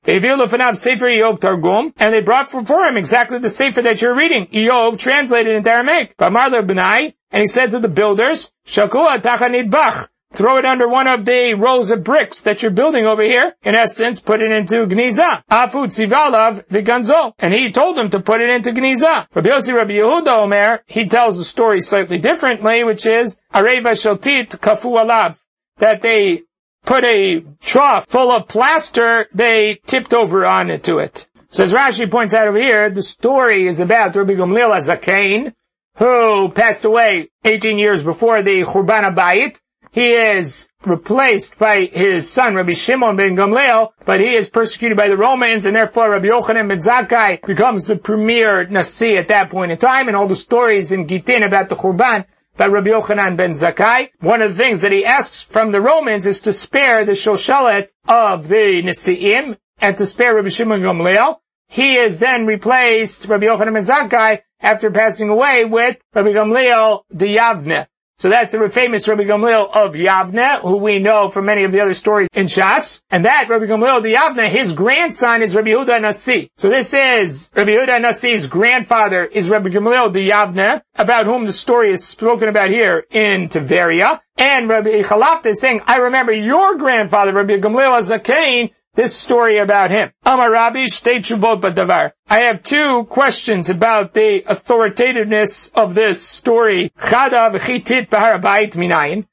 And they brought for him exactly the Sefer that you're reading. Yov translated into Aramaic. And he said to the builders, Shakua Tachanid Bach, Throw it under one of the rows of bricks that you're building over here. In essence, put it into Gniza. Afut Sivalav Viganzo. And he told them to put it into Gniza. Rabbi Yossi Rabbi Yehuda Omer, he tells the story slightly differently, which is Areva Shaltit Kafu Alav. That they put a trough full of plaster, they tipped over onto it. To it. So as Rashi points out over here, the story is about Rabbi Gamliel Azakain, who passed away 18 years before the Churban Bayit, he is replaced by his son, Rabbi Shimon ben Gamliel, but he is persecuted by the Romans, and therefore Rabbi Yochanan ben Zakkai becomes the premier Nasi at that point in time, and all the stories in Gitin about the Churban by Rabbi Yochanan ben Zakkai. One of the things that he asks from the Romans is to spare the Shoshalet of the Nasi'im, and to spare Rabbi Shimon Gamliel. He is then replaced, Rabbi Yochanan ben Zakkai, after passing away with Rabbi Gamliel de Yavne. So that's the famous Rabbi Gamliel of Yavne, who we know from many of the other stories in Shas. And that Rabbi Gamliel of Yavne, his grandson is Rabbi Yehuda Nasi. So this is Rabbi Yehuda Nasi's grandfather is Rabbi Gamliel de Yavne, about whom the story is spoken about here in Tiveria. And Rabbi Chalafta is saying, I remember your grandfather, Rabbi Gamliel Zakain, this story about him. Badavar. I have two questions about the authoritativeness of this story.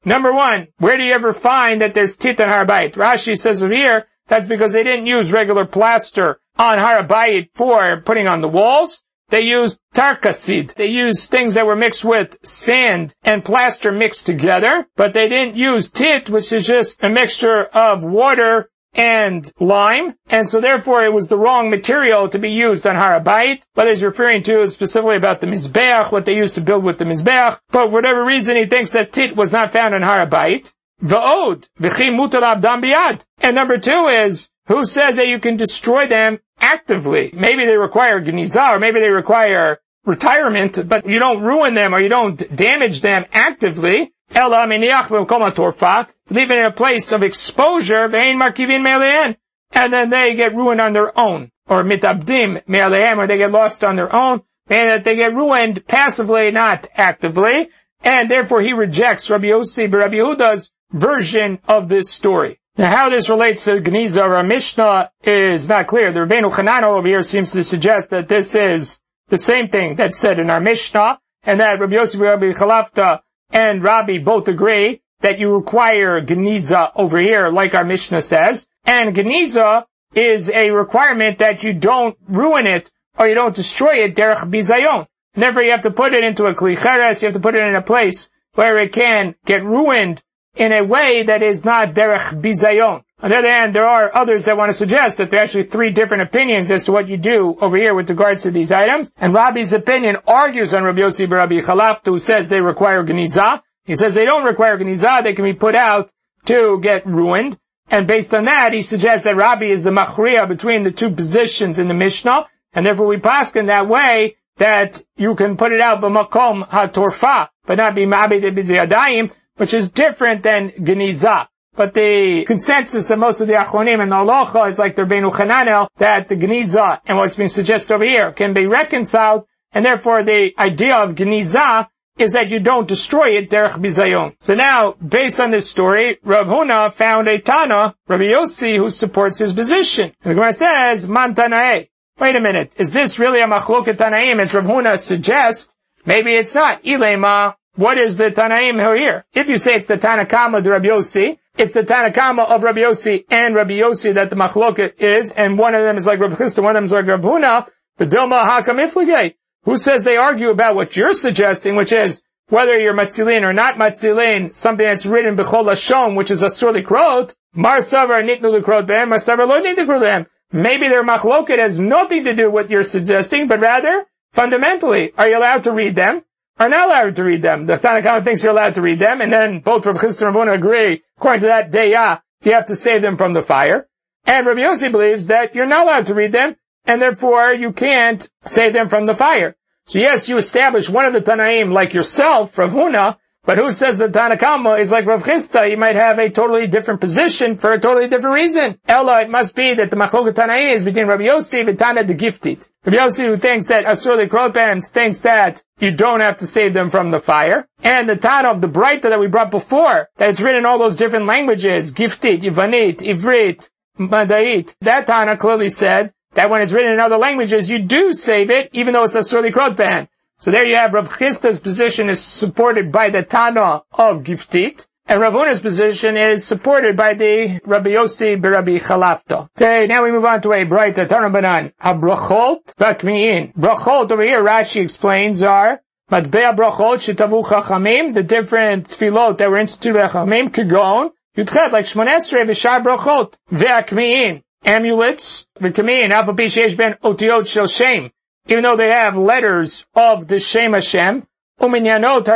Number one, where do you ever find that there's tit on Harabait? Rashi says here, that's because they didn't use regular plaster on Harabait for putting on the walls. They used tarkasid. They used things that were mixed with sand and plaster mixed together, but they didn't use tit, which is just a mixture of water and lime, and so therefore it was the wrong material to be used on Harabait. What he's referring to is specifically about the Mizbeach, what they used to build with the Mizbeach, but for whatever reason he thinks that tit was not found on Harabait. V'od, v'chi mutal abdam biyad. And number two is, who says that you can destroy them actively? Maybe they require geniza, or maybe they require retirement, but you don't ruin them or you don't damage them actively. Ella miniach torfa, leave it in a place of exposure, vein markivin me'alein, and then they get ruined on their own, or mitabdim me'aleim, or they get lost on their own, and that they get ruined passively, not actively, and therefore he rejects Rabbi Yossi Rabbi Yehuda's version of this story. Now how this relates to the Geniza our Mishnah is not clear. The Rabbeinu Chananel over here seems to suggest that this is the same thing that's said in our Mishnah, and that Rabbi Yosef, Rabbi Chalafta, and Rabbi both agree that you require Geniza over here, like our Mishnah says. And Geniza is a requirement that you don't ruin it or you don't destroy it derech bizayon. Never you have to put it into a klicheres, you have to put it in a place where it can get ruined in a way that is not derech bizayon. On the other hand, there are others that want to suggest that there are actually three different opinions as to what you do over here with regards to these items. And Rabbi's opinion argues on Rabbi Yossi Rabbi Chalaf, who says they require geniza. He says they don't require geniza, they can be put out to get ruined. And based on that, he suggests that Rabbi is the machriya between the two positions in the Mishnah, and therefore we pass in that way that you can put it out b'makom ha-torfa, but not be ma'abed b'ziyadayim, which is different than geniza. But the consensus of most of the Achronim and the Halacha is like the Rabbeinu Chananel that the Geniza and what's being suggested over here can be reconciled, and therefore the idea of Geniza is that you don't destroy it derech bizayon. So now, based on this story, Rav Huna found a Tana, Rabbi Yossi, who supports his position. And the Gemara says, Man Tanae. Wait a minute, is this really a machloket Tanaim as Rav Huna suggests? Maybe it's not. Ilema, what is the Tanaim here? If you say it's the Tanakama de Rabbi Yossi, it's the Tanakama of Rabbi Yossi and Rabbi Yossi that the machloket is, and one of them is like Rabbi Chisda, one of them is like Rav Huna, but Dilma Hakam. Who says they argue about what you're suggesting, which is whether you're matzilin or not matzilin, something that's written b'chol lashon, which is a surly krot, mar savar nitnu l'krot behem, mar savar lo. Maybe their machloket has nothing to do with what you're suggesting, but rather, fundamentally, are you allowed to read them? Are not allowed to read them. The Tanakh thinks you're allowed to read them, and then both Rav Chisda and Rav agree, according to that deya, ah, you have to save them from the fire. And Rabbi Yossi believes that you're not allowed to read them, and therefore you can't save them from the fire. So yes, you establish one of the Tanaim like yourself, Rav Huna, but who says that Tanakama is like Rav Chisda? He might have a totally different position for a totally different reason. Ella, it must be that the Machloket Tanaim is between Rabbi Yossi and Tana the Gifted. Rabbi Yossi who thinks that Asur Krotbans thinks that you don't have to save them from the fire. And the Tana of the Breita that we brought before, that it's written in all those different languages, Gifted, Ivanit, Ivrit, Madait. That Tana clearly said that when it's written in other languages, you do save it, even though it's a surly ban. So there you have Rav Chisda's position is supported by the Tana of Giftit, and Rav Huna's position is supported by the Rabbi Yossi Rabbi Chalafta. Okay, now we move on to a brighter Tanabanan. Abrachot Bakmiin. Brachot over here, Rashi explains are Matbea Brachot Shetavu Chachamim, the different tefillot that were instituted by Chachamim, Kigon, Yudchet, like Shmonesre, Vishar Brachot, Ve'akmiin amulets, v'kamin, alpha ben otiot shel shem, even though they have letters of the Shem Hashem, uminyanot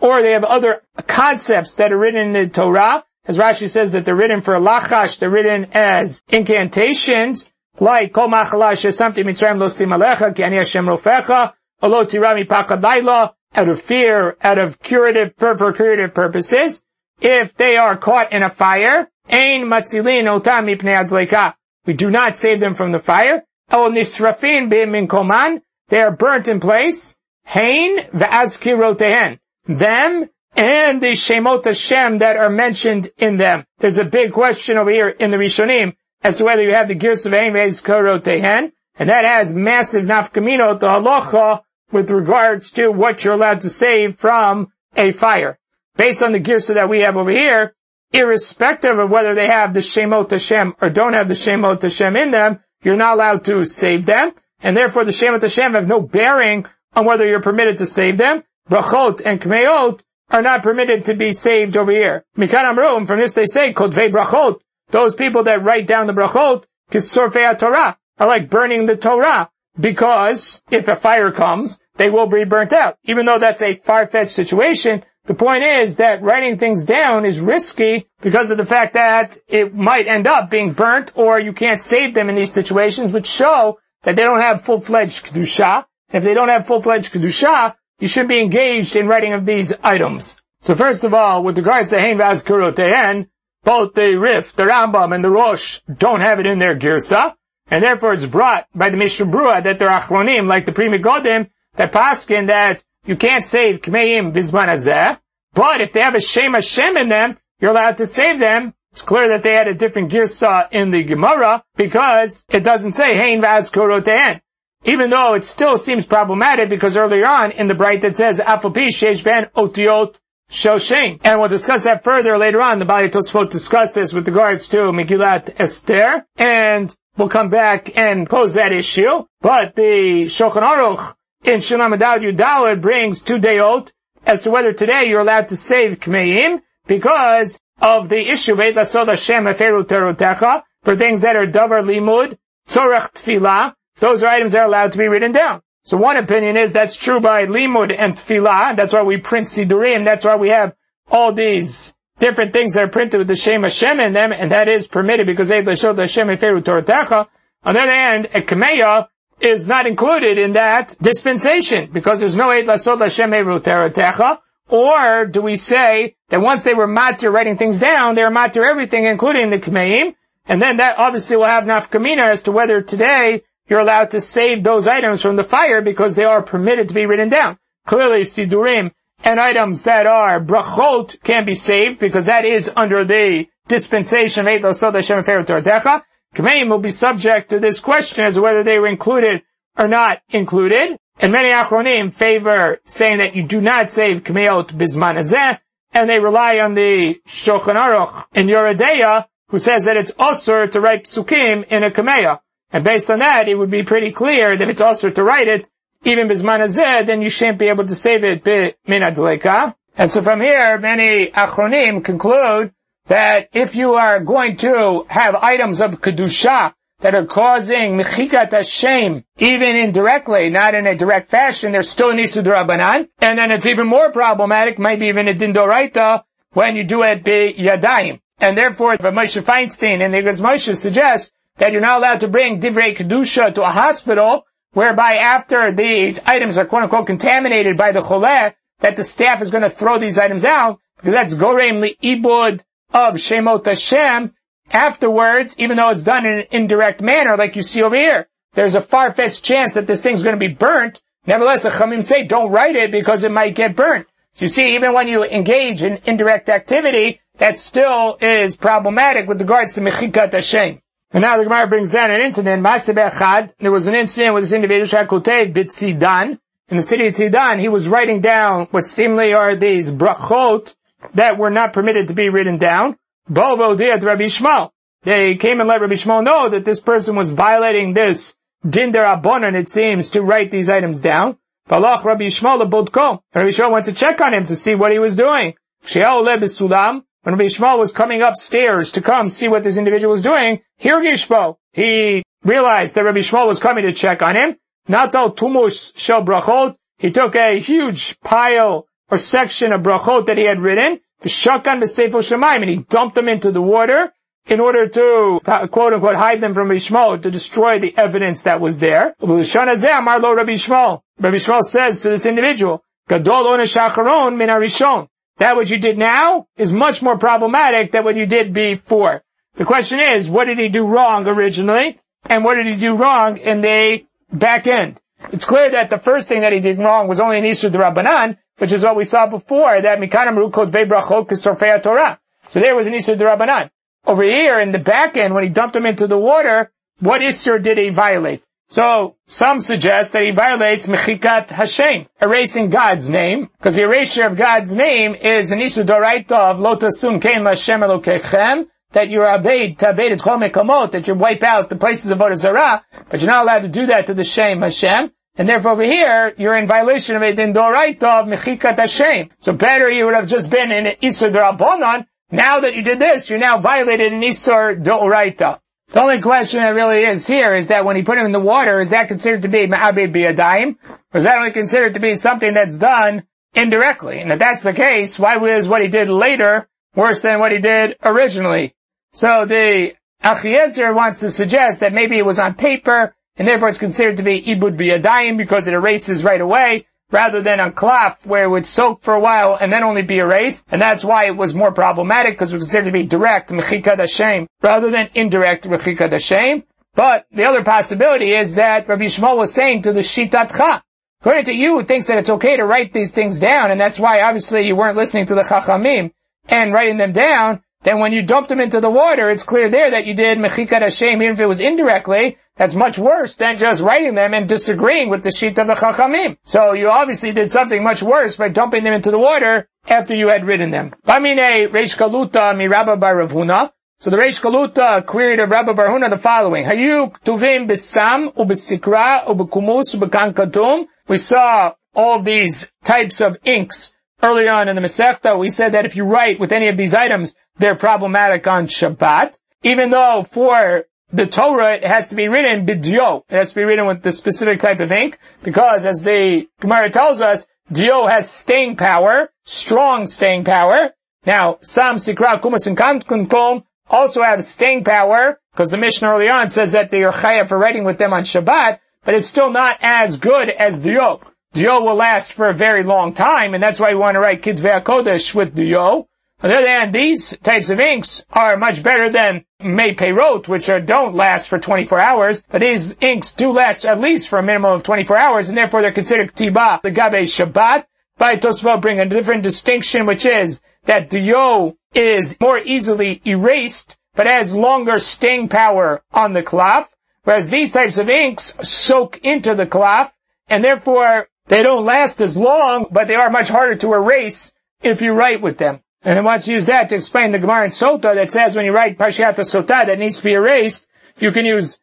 or they have other concepts that are written in the Torah, as Rashi says that they're written for lachash, they're written as incantations, like kol machalash mitzrayim Hashem pakadayla, out of fear, out of curative, for curative purposes. If they are caught in a fire, matzilin mipnei. We do not save them from the fire. El nisrafin min koman. They are burnt in place. Hain v'azkirotehen. Them and the Shemot Hashem that are mentioned in them. There's a big question over here in the Rishonim as to whether you have the Girs of Hain v'azkirotehen. And that has massive nafkamino to halacha with regards to what you're allowed to save from a fire. Based on the Girsa that we have over here, irrespective of whether they have the Shemot Hashem or don't have the Shemot Hashem in them, you're not allowed to save them, and therefore the Shemot Hashem have no bearing on whether you're permitted to save them. Brachot and Kmeot are not permitted to be saved over here. Mikan Amrum, from this they say, Kodvei Brachot, those people that write down the Brachot, Kisorfei Torah, are like burning the Torah, because if a fire comes, they will be burnt out. Even though that's a far-fetched situation, the point is that writing things down is risky because of the fact that it might end up being burnt or you can't save them in these situations, which show that they don't have full-fledged Kedusha. If they don't have full-fledged Kedusha, you should be engaged in writing of these items. So first of all, with regards to Hein Vaz Kurotehen, both the Rif, the Rambam, and the Rosh don't have it in their Girsa, and therefore it's brought by the Mishnah Brura that they're Achronim, like the Pri Megadim, that Paskin that you can't save Kmeim Bizman Azeh, but if they have a Shem Hashem in them, you're allowed to save them. It's clear that they had a different girsa in the Gemara because it doesn't say Hein Vaz Korotein. even though it still seems problematic because earlier on in the bright it says Afopi Shesh Ben Otiot Shoshen. And we'll discuss that further later on. The Bali Tosfot discuss this with regards to Megillat Esther. And we'll come back and close that issue. But the Shulchan Aruch in Shulam Yudalad brings two dayot as to whether today you're allowed to save Kmeim because of the issue of Lasod Hashem Terotecha for things that are Davar Limud, Tzorach Tfilah, those are items that are allowed to be written down. So one opinion is that's true by Limud and Tfilah, that's why we print Sidurim, that's why we have all these different things that are printed with the Shem Hashem in them, and that is permitted because they the Hashem Eferu Toratecha. On the other hand, a Kameya is not included in that dispensation because there's no Lasod Eferu Or do we say that once they were matir writing things down, they were matir everything, including the Kameim, and then that obviously will have nafkamina as to whether today you're allowed to save those items from the fire because they are permitted to be written down. Clearly, sidurim and items that are brachot can be saved because that is under the dispensation of Eitosod Hashem Toratecha. Kameim will be subject to this question as to whether they were included or not included. And many Achronim favor saying that you do not save Kameot Bizman Azeh, and they rely on the Shulchan Aruch in Yoredeya, who says that it's osur to write psukim in a Kameya. And based on that, it would be pretty clear that if it's also to write it, even bisman hazeh, then you shan't be able to save it min adleka. And so from here, many achronim conclude that if you are going to have items of kedusha that are causing mechikat Hashem, even indirectly, not in a direct fashion, there's still an Isud Rabbanan. And then it's even more problematic, maybe even a Dindoraita, when you do it be Yadayim. And therefore, Moshe Feinstein and the Moshe suggests that you're not allowed to bring divrei kedusha to a hospital, whereby after these items are quote unquote contaminated by the choleh, that the staff is going to throw these items out, because that's gorem ibud of shemot Hashem. Afterwards, even though it's done in an indirect manner, like you see over here, there's a far-fetched chance that this thing's going to be burnt. Nevertheless, the Chamim say, don't write it because it might get burnt. So you see, even when you engage in indirect activity, that still is problematic with regards to Mechikat Hashem. And now the Gemara brings down an incident. There was an incident with this individual Shakotet Bitzidan. In the city of Tzidan, he was writing down what seemingly are these brachot that were not permitted to be written down. Rabbi. They came and let Rabbi Shmuel know that this person was violating this Dinder Abonon, it seems, to write these items down. Balach Rabbi Shmuel Rabbi went to check on him to see what he was doing. When Rabbi Shmuel was coming upstairs to come see what this individual was doing, here Gishbo, he realized that Rabbi Shmuel was coming to check on him. Natal tumush shel brachot. He took a huge pile or section of brachot that he had written, the shakan b'seifel shemaim, and he dumped them into the water in order to, uh, quote unquote, hide them from Rabbi Shmuel, to destroy the evidence that was there. Rabbi Shmuel says to this individual, Gadol onesh min harishon. That what you did now is much more problematic than what you did before. The question is, what did he do wrong originally? And what did he do wrong in the back end? It's clear that the first thing that he did wrong was only an Isur Rabbanan, which is what we saw before, that Mikanam Rukot Vebrachot Kesorfei Torah. So there was an Isur Rabbanan. Over here, in the back end, when he dumped him into the water, what Isur did he violate? So, some suggest that he violates Mechikat Hashem, erasing God's name, because the erasure of God's name is an Isu Doraita of Lotasum Kein Lashem Elokechem, that you're abed, tabed et kol mekamot, that you wipe out the places of Zarah, but you're not allowed to do that to the Shem Hashem, and therefore over here, you're in violation of a din doraita of mechikat Hashem. So better you would have just been in Isur Darabonon, now that you did this, you're now violated in Isur Doraita. The only question that really is here is that when he put him in the water, is that considered to be ma'abed biyadayim? Or is that only considered to be something that's done indirectly? And if that's the case, why was what he did later worse than what he did originally? So the Achiezer wants to suggest that maybe it was on paper, and therefore it's considered to be ibud biyadayim because it erases right away, rather than on cloth where it would soak for a while and then only be erased. And that's why it was more problematic because it was considered to be direct mechikad Hashem rather than indirect mechikad Hashem. But the other possibility is that Rabbi Shmuel was saying to the Shitatcha, according to you, who thinks that it's okay to write these things down, and that's why obviously you weren't listening to the Chachamim and writing them down, then when you dumped them into the water, it's clear there that you did mechikat Hashem, even if it was indirectly, that's much worse than just writing them and disagreeing with the sheet of the Chachamim. So you obviously did something much worse by dumping them into the water after you had written them. Bamine Reish Galuta Mirabba Bar Ravuna. So the Reish Galuta queried of Rabbi Barhuna the following. Hayuk tuvim besam ubesikra ubekumus ubekankatum. We saw all these types of inks earlier on in the Masechta. We said that if you write with any of these items, they're problematic on Shabbat. Even though for the Torah, it has to be written bidyo. It has to be written with the specific type of ink, because as the Gemara tells us, dio has staying power, strong staying power. Now, Sam, Sikra, Kumas, and Kankunkum also have staying power, because the Mishnah early on says that they are chayav for writing with them on Shabbat, but it's still not as good as dio. Dio will last for a very long time, and that's why we want to write Kitvei HaKodesh with Dio. On the other hand, these types of inks are much better than May Peyrot, which are, don't last for 24 hours, but these inks do last at least for a minimum of 24 hours, and therefore they're considered Ktiba, the Gabe Shabbat. By Tosfot bring a different distinction, which is that Dio is more easily erased, but has longer staying power on the cloth, whereas these types of inks soak into the cloth, and therefore they don't last as long, but they are much harder to erase if you write with them. And he wants to use that to explain the Gemara in Sota that says when you write Parshat Sota that needs to be erased, you can use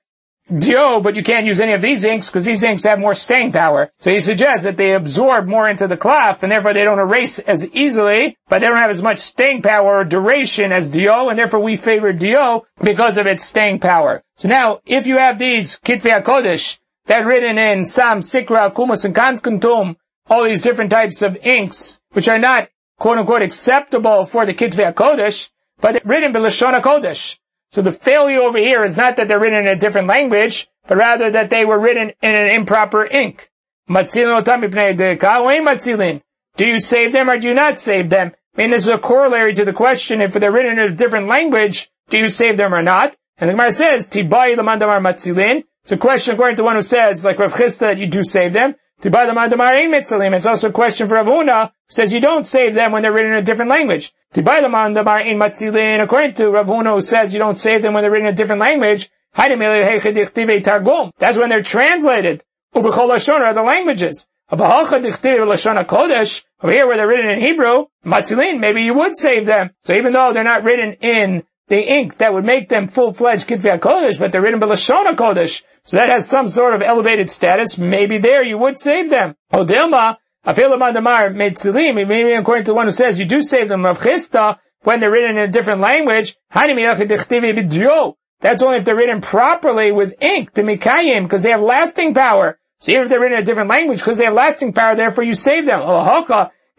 Dio, but you can't use any of these inks because these inks have more staying power. So he suggests that they absorb more into the cloth and therefore they don't erase as easily, but they don't have as much staying power or duration as Dio, and therefore we favor Dio because of its staying power. So now, if you have these Kitvei Kodesh that written in Sam, Sikra, Kumas, and Kant all these different types of inks, which are not quote unquote acceptable for the Kitvei HaKodesh, but written by Lashon HaKodesh. So the failure over here is not that they're written in a different language, but rather that they were written in an improper ink. Do you save them or do you not save them? I mean, this is a corollary to the question, if they're written in a different language, do you save them or not? And the Gemara says, Tibai lamandamar matzilin. It's a question according to one who says, like Rav Chisda, that you do save them. It's also a question for Rav Huna, who says you don't save them when they're written in a different language. According to Rav Huna, who says you don't save them when they're written in a different language, that's when they're translated. are the languages. Over here where they're written in Hebrew, maybe you would save them. So even though they're not written in the ink that would make them full-fledged Kitvei HaKodesh, but they're written by Lashon HaKodesh. So that has some sort of elevated status. Maybe there you would save them. Odilma, Afilamandamar Metzilim, maybe according to the one who says you do save them of Chista when they're written in a different language. That's only if they're written properly with ink, to Mikayim, because they have lasting power. So even if they're written in a different language, because they have lasting power, therefore you save them.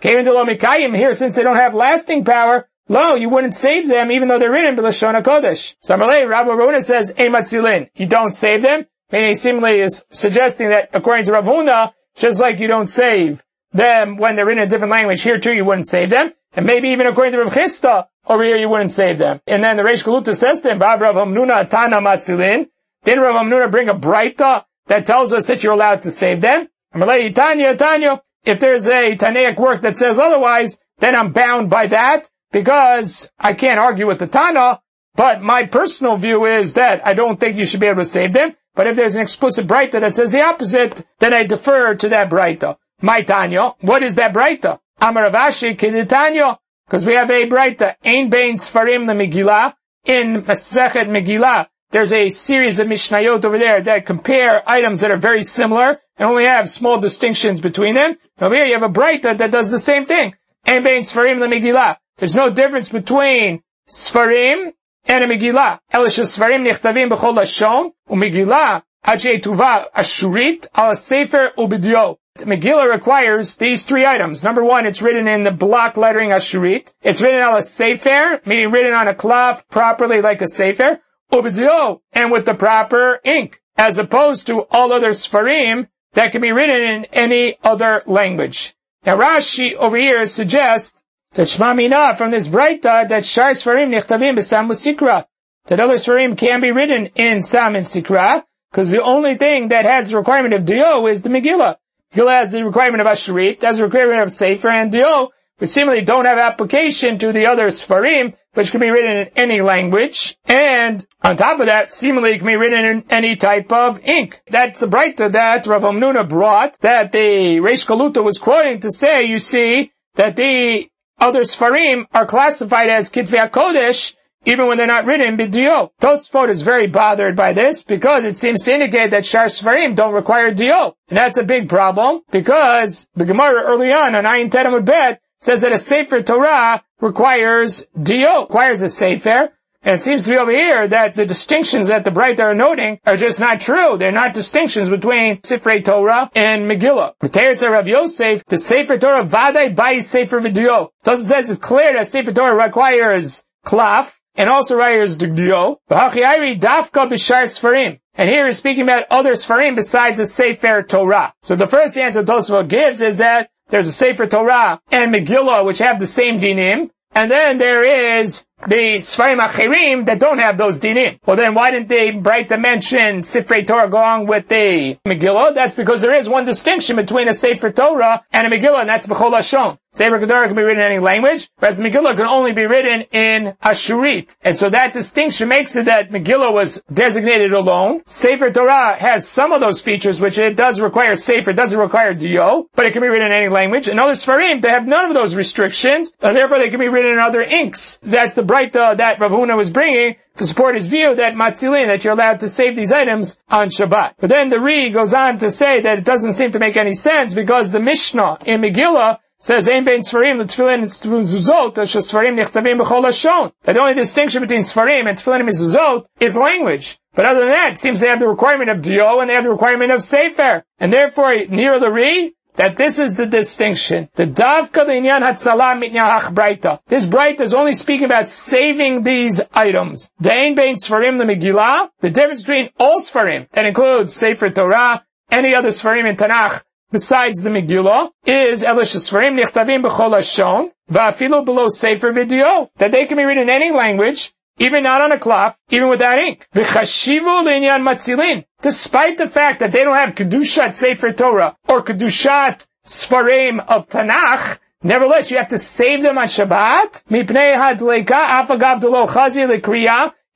came into Lo Mikayim here, since they don't have lasting power, Lo, you wouldn't save them even though they're written b'lashon kodesh. Samalei, Rabbi Ravuna says, Ematzilin. You don't save them. Meaning he seemingly is suggesting that according to Rav Huna, just like you don't save them when they're in a different language, here too you wouldn't save them. And maybe even according to Rav Chisda, over here you wouldn't save them. And then the Reish Galuta says to him, Rav Hamnuna Tana Matzilin. Didn't Rav Hamnuna bring a Breita that tells us that you're allowed to save them? Amalei Tanya Tanya. If there's a Tanaic work that says otherwise, then I'm bound by that because I can't argue with the Tana, but my personal view is that I don't think you should be able to save them. But if there's an explicit Breita that says the opposite, then I defer to that Breita. My Tanya, what is that Breita? Amaravashi Kiditanya, because we have a Breita, Ein Bein Sfarim the Megillah, in Masechet Megillah, there's a series of Mishnayot over there that compare items that are very similar and only have small distinctions between them. Over here you have a Breita that does the same thing. Ein Bein Sfarim the Megillah. There's no difference between Sfarim and a Megillah. Elish Sfarim nichtavim b'chol lashon, u'Megillah Ajay tuva ashurit al sefer ubidyo. Megillah requires these three items. Number one, it's written in the block lettering ashurit. It's written on a sefer, meaning written on a cloth properly like a sefer, ubidyo, and with the proper ink, as opposed to all other sfarim that can be written in any other language. Now Rashi over here suggests that Shema Mina from this Breita that Shar Sfarim Nichtavim B'Sam Sikra. That other Sfarim can be written in Sam and Sikra, because the only thing that has the requirement of Dio is the Megillah. Megillah has the requirement of Asherit, has the requirement of Sefer, and Dio which seemingly don't have application to the other Sfarim, which can be written in any language. And on top of that, seemingly can be written in any type of ink. That's the Breita that Rav Hamnuna brought, that the Reish Galuta was quoting to say, you see, that the other Sfarim are classified as Kitvei Kodesh, even when they're not written b'dio. Tosfot is very bothered by this because it seems to indicate that Shar Sfarim don't require dio. And that's a big problem because the Gemara early on on Ayin Tedamud Bet says that a Sefer Torah requires dio, requires a Sefer. And it seems to be over here that the distinctions that the Bright are noting are just not true. They're not distinctions between Sefer Torah and Megillah. The Teretz Rav Yosef, the Sefer Torah Vadai by Sefer Vidio. Thus it says it's clear that Sefer Torah requires klaf, and also requires Dugdio. Dafka Bishar Sfarim. And here he's speaking about other Sfarim besides the Sefer Torah. So the first answer Tosfot gives is that there's a Sefer Torah and Megillah which have the same dinim, and then there is the Sfarim Achirim that don't have those dinim. Well then why didn't they write to mention Sifrei Torah along with the Megillah? That's because there is one distinction between a Sefer Torah and a Megillah, and that's B'chol Hashon. Sefer Torah can be written in any language, whereas Megillah can only be written in Ashurit. And so that distinction makes it that Megillah was designated alone. Sefer Torah has some of those features, which it does require Sefer, it doesn't require Dio, but it can be written in any language. And other Sfarim, they have none of those restrictions, and therefore they can be written in other inks. That's the Breita uh, that Rav Huna was bringing to support his view that matzilin, that you're allowed to save these items on Shabbat. But then the Ri goes on to say that it doesn't seem to make any sense because the Mishnah in Megillah says Ein bein Sfarim l'tefillin zuzot Sfarim nichtavim b'chol hashon. That the only distinction between Sfarim and tefillin and mezuzot is language. But other than that, it seems they have the requirement of dio and they have the requirement of sefer. And therefore, near the Ri, that this is the distinction. The davka inyan hatzalah mitnyahach breita. This breita is only speaking about saving these items. Dain bein sfarim the Megillah. The difference between all sfarim, that includes Sefer Torah, any other sfarim in Tanakh, besides the Megillah is Elish Sfarim Nichtavim B'chol Hashon Va'afilu below Sefer Video that they can be read in any language, even not on a cloth, even without ink. V'chashivu l'inyan matzilin. Despite the fact that they don't have Kedushat Sefer Torah or Kedushat Sfarim of Tanakh, Nevertheless, you have to save them on Shabbat.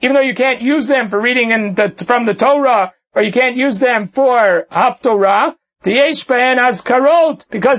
Even though you can't use them for reading in the, from the Torah, or you can't use them for Haftorah, because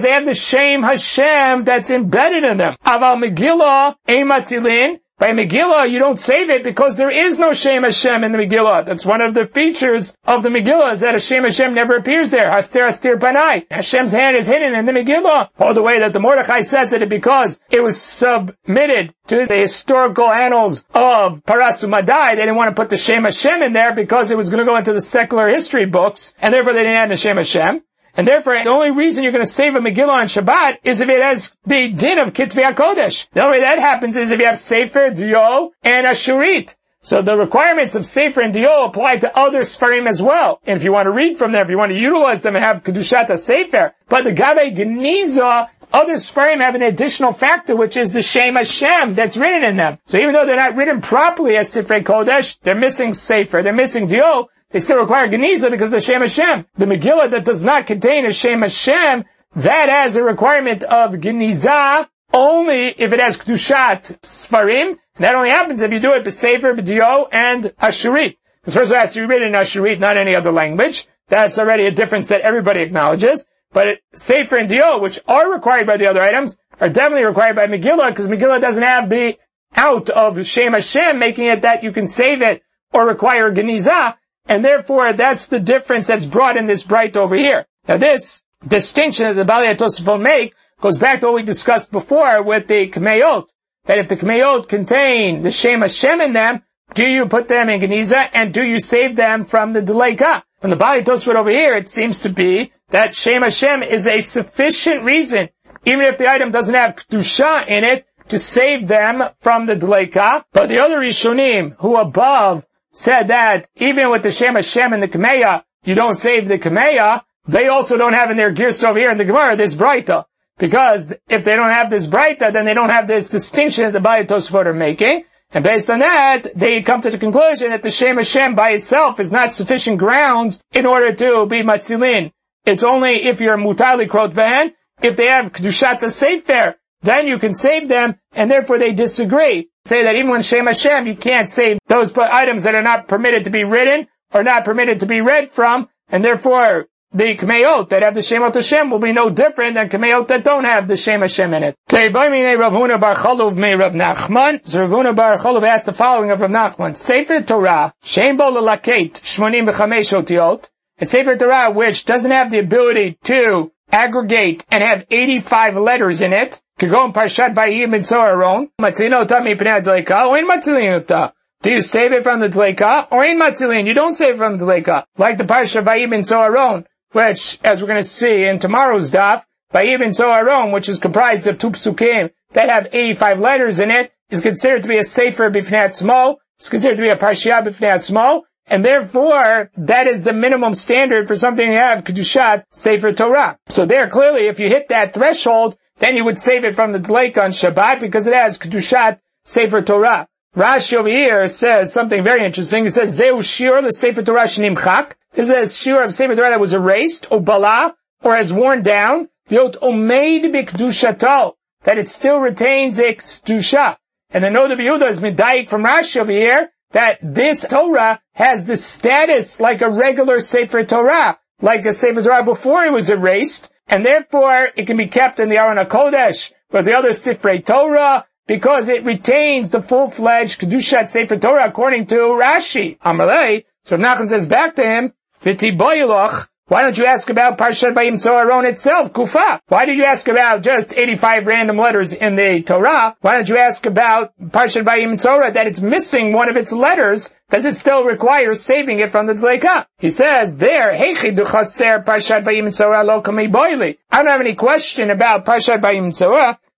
they have the shame Hashem that's embedded in them. Aval Megillah, Ematzilin, by Megillah, you don't save it because there is no Shem Hashem in the Megillah. That's one of the features of the Megillah is that a Hashem Hashem never appears there. Haster Haster Panai. Hashem's hand is hidden in the Megillah. All the way that the Mordechai says it because it was submitted to the historical annals of Parasu Madai. They didn't want to put the Shem Hashem in there because it was going to go into the secular history books, and therefore they didn't add the Shem Hashem. And therefore, the only reason you're going to save a Megillah on Shabbat is if it has the din of Kitvei HaKodesh. The only way that happens is if you have Sefer, Dio, and Ashurit. So the requirements of Sefer and Dio apply to other Sfarim as well. And if you want to read from them, if you want to utilize them and have Kedushat Sefer, but the Gabe Geniza, other Sfarim have an additional factor, which is the Shem Hashem that's written in them. So even though they're not written properly as Sefer Kodesh, they're missing Sefer, they're missing Dio, they still require Geniza because the Shem Hashem. The Megillah that does not contain a Shem Hashem, that has a requirement of Geniza only if it has Kedushat Sfarim. That only happens if you do it B'Sefer, B'Dio, and Ashurit. Because first of all, it has to be written in Ashurit, not any other language. That's already a difference that everybody acknowledges. But Sefer and Dio, which are required by the other items, are definitely required by Megillah, because Megillah doesn't have the out of Shem Hashem, making it that you can save it or require Geniza. And therefore, that's the difference that's brought in this bright over here. Now this distinction that the Bali Tosafot make goes back to what we discussed before with the Kmeot. That if the Kmeot contain the Shem Hashem in them, do you put them in Geniza and do you save them from the Deleka? From the Bali Tosafot over here, it seems to be that Shem Hashem is a sufficient reason, even if the item doesn't have Kedusha in it, to save them from the Deleka. But the other Rishonim, who above said that even with the Shem Hashem and the Kameya, you don't save the Kameya, they also don't have in their gears over here in the Gemara this Breita. Because if they don't have this Breita, then they don't have this distinction that the Bayat Tosfot are making. And based on that, they come to the conclusion that the Shem Hashem by itself is not sufficient grounds in order to be Matzilin. It's only if you're Mutali Krot Ben, if they have Kedushat the Sefer, then you can save them, and therefore they disagree. Say that even when Shem Hashem, you can't say those items that are not permitted to be written, or not permitted to be read from, and therefore the Kmeot that have the Shemot Hashem will be no different than Kmeot that don't have the Shem Hashem in it. Okay, by me, Rav Huna Bar Cholov me Rav Nachman. Rav Huna Bar asked the following of Rav Nachman. Sefer Torah, Shem Bo Lelaket, Shmonim B'chamesh Otiot. A Sefer Torah which doesn't have the ability to aggregate and have 85 letters in it. In Parshat Vayim and Zoharon. Matzino ta mipnei adleika, or in Matzilin do you save it from the Dleika? Or in Matzilin, you don't save it from the Dleika. Like the Parsha Vayim and Zoharon which, as we're going to see in tomorrow's daf, by even Zoharon, which is comprised of two psukim that have 85 letters in it, is considered to be a sefer b'fnei small. It's considered to be a parsha b'fnei small, and therefore that is the minimum standard for something to have kedushat sefer Torah. So there, clearly, if you hit that threshold, then you would save it from the delay on Shabbat because it has kedushat sefer Torah. Rashi over here says something very interesting. He says, Zeu shir le sefer Torah shenimchak. This is a shir of sefer Torah that was erased, or bala, or has worn down. Yot omeid b'kedushato. That it still retains its kedusha. And the of Yehuda is medayik from Rashi over here, that this Torah has the status like a regular sefer Torah, like a sefer Torah before it was erased, and therefore it can be kept in the Aron HaKodesh, but the other Sifrei Torah, because it retains the full-fledged Kedushat Sefer Torah according to Rashi. Amalei, so Nachman says back to him, Viti boiloch, why don't you ask about Parshat Vayim Zoharon itself, Kufa? Why did you ask about just 85 random letters in the Torah? Why don't you ask about Parshat Vayim Zohar that it's missing one of its letters because it still requires saving it from the Dleika? He says there, Heichi duchaser Parshat Vayim Zohar lo. I don't have any question about Parshat Vayim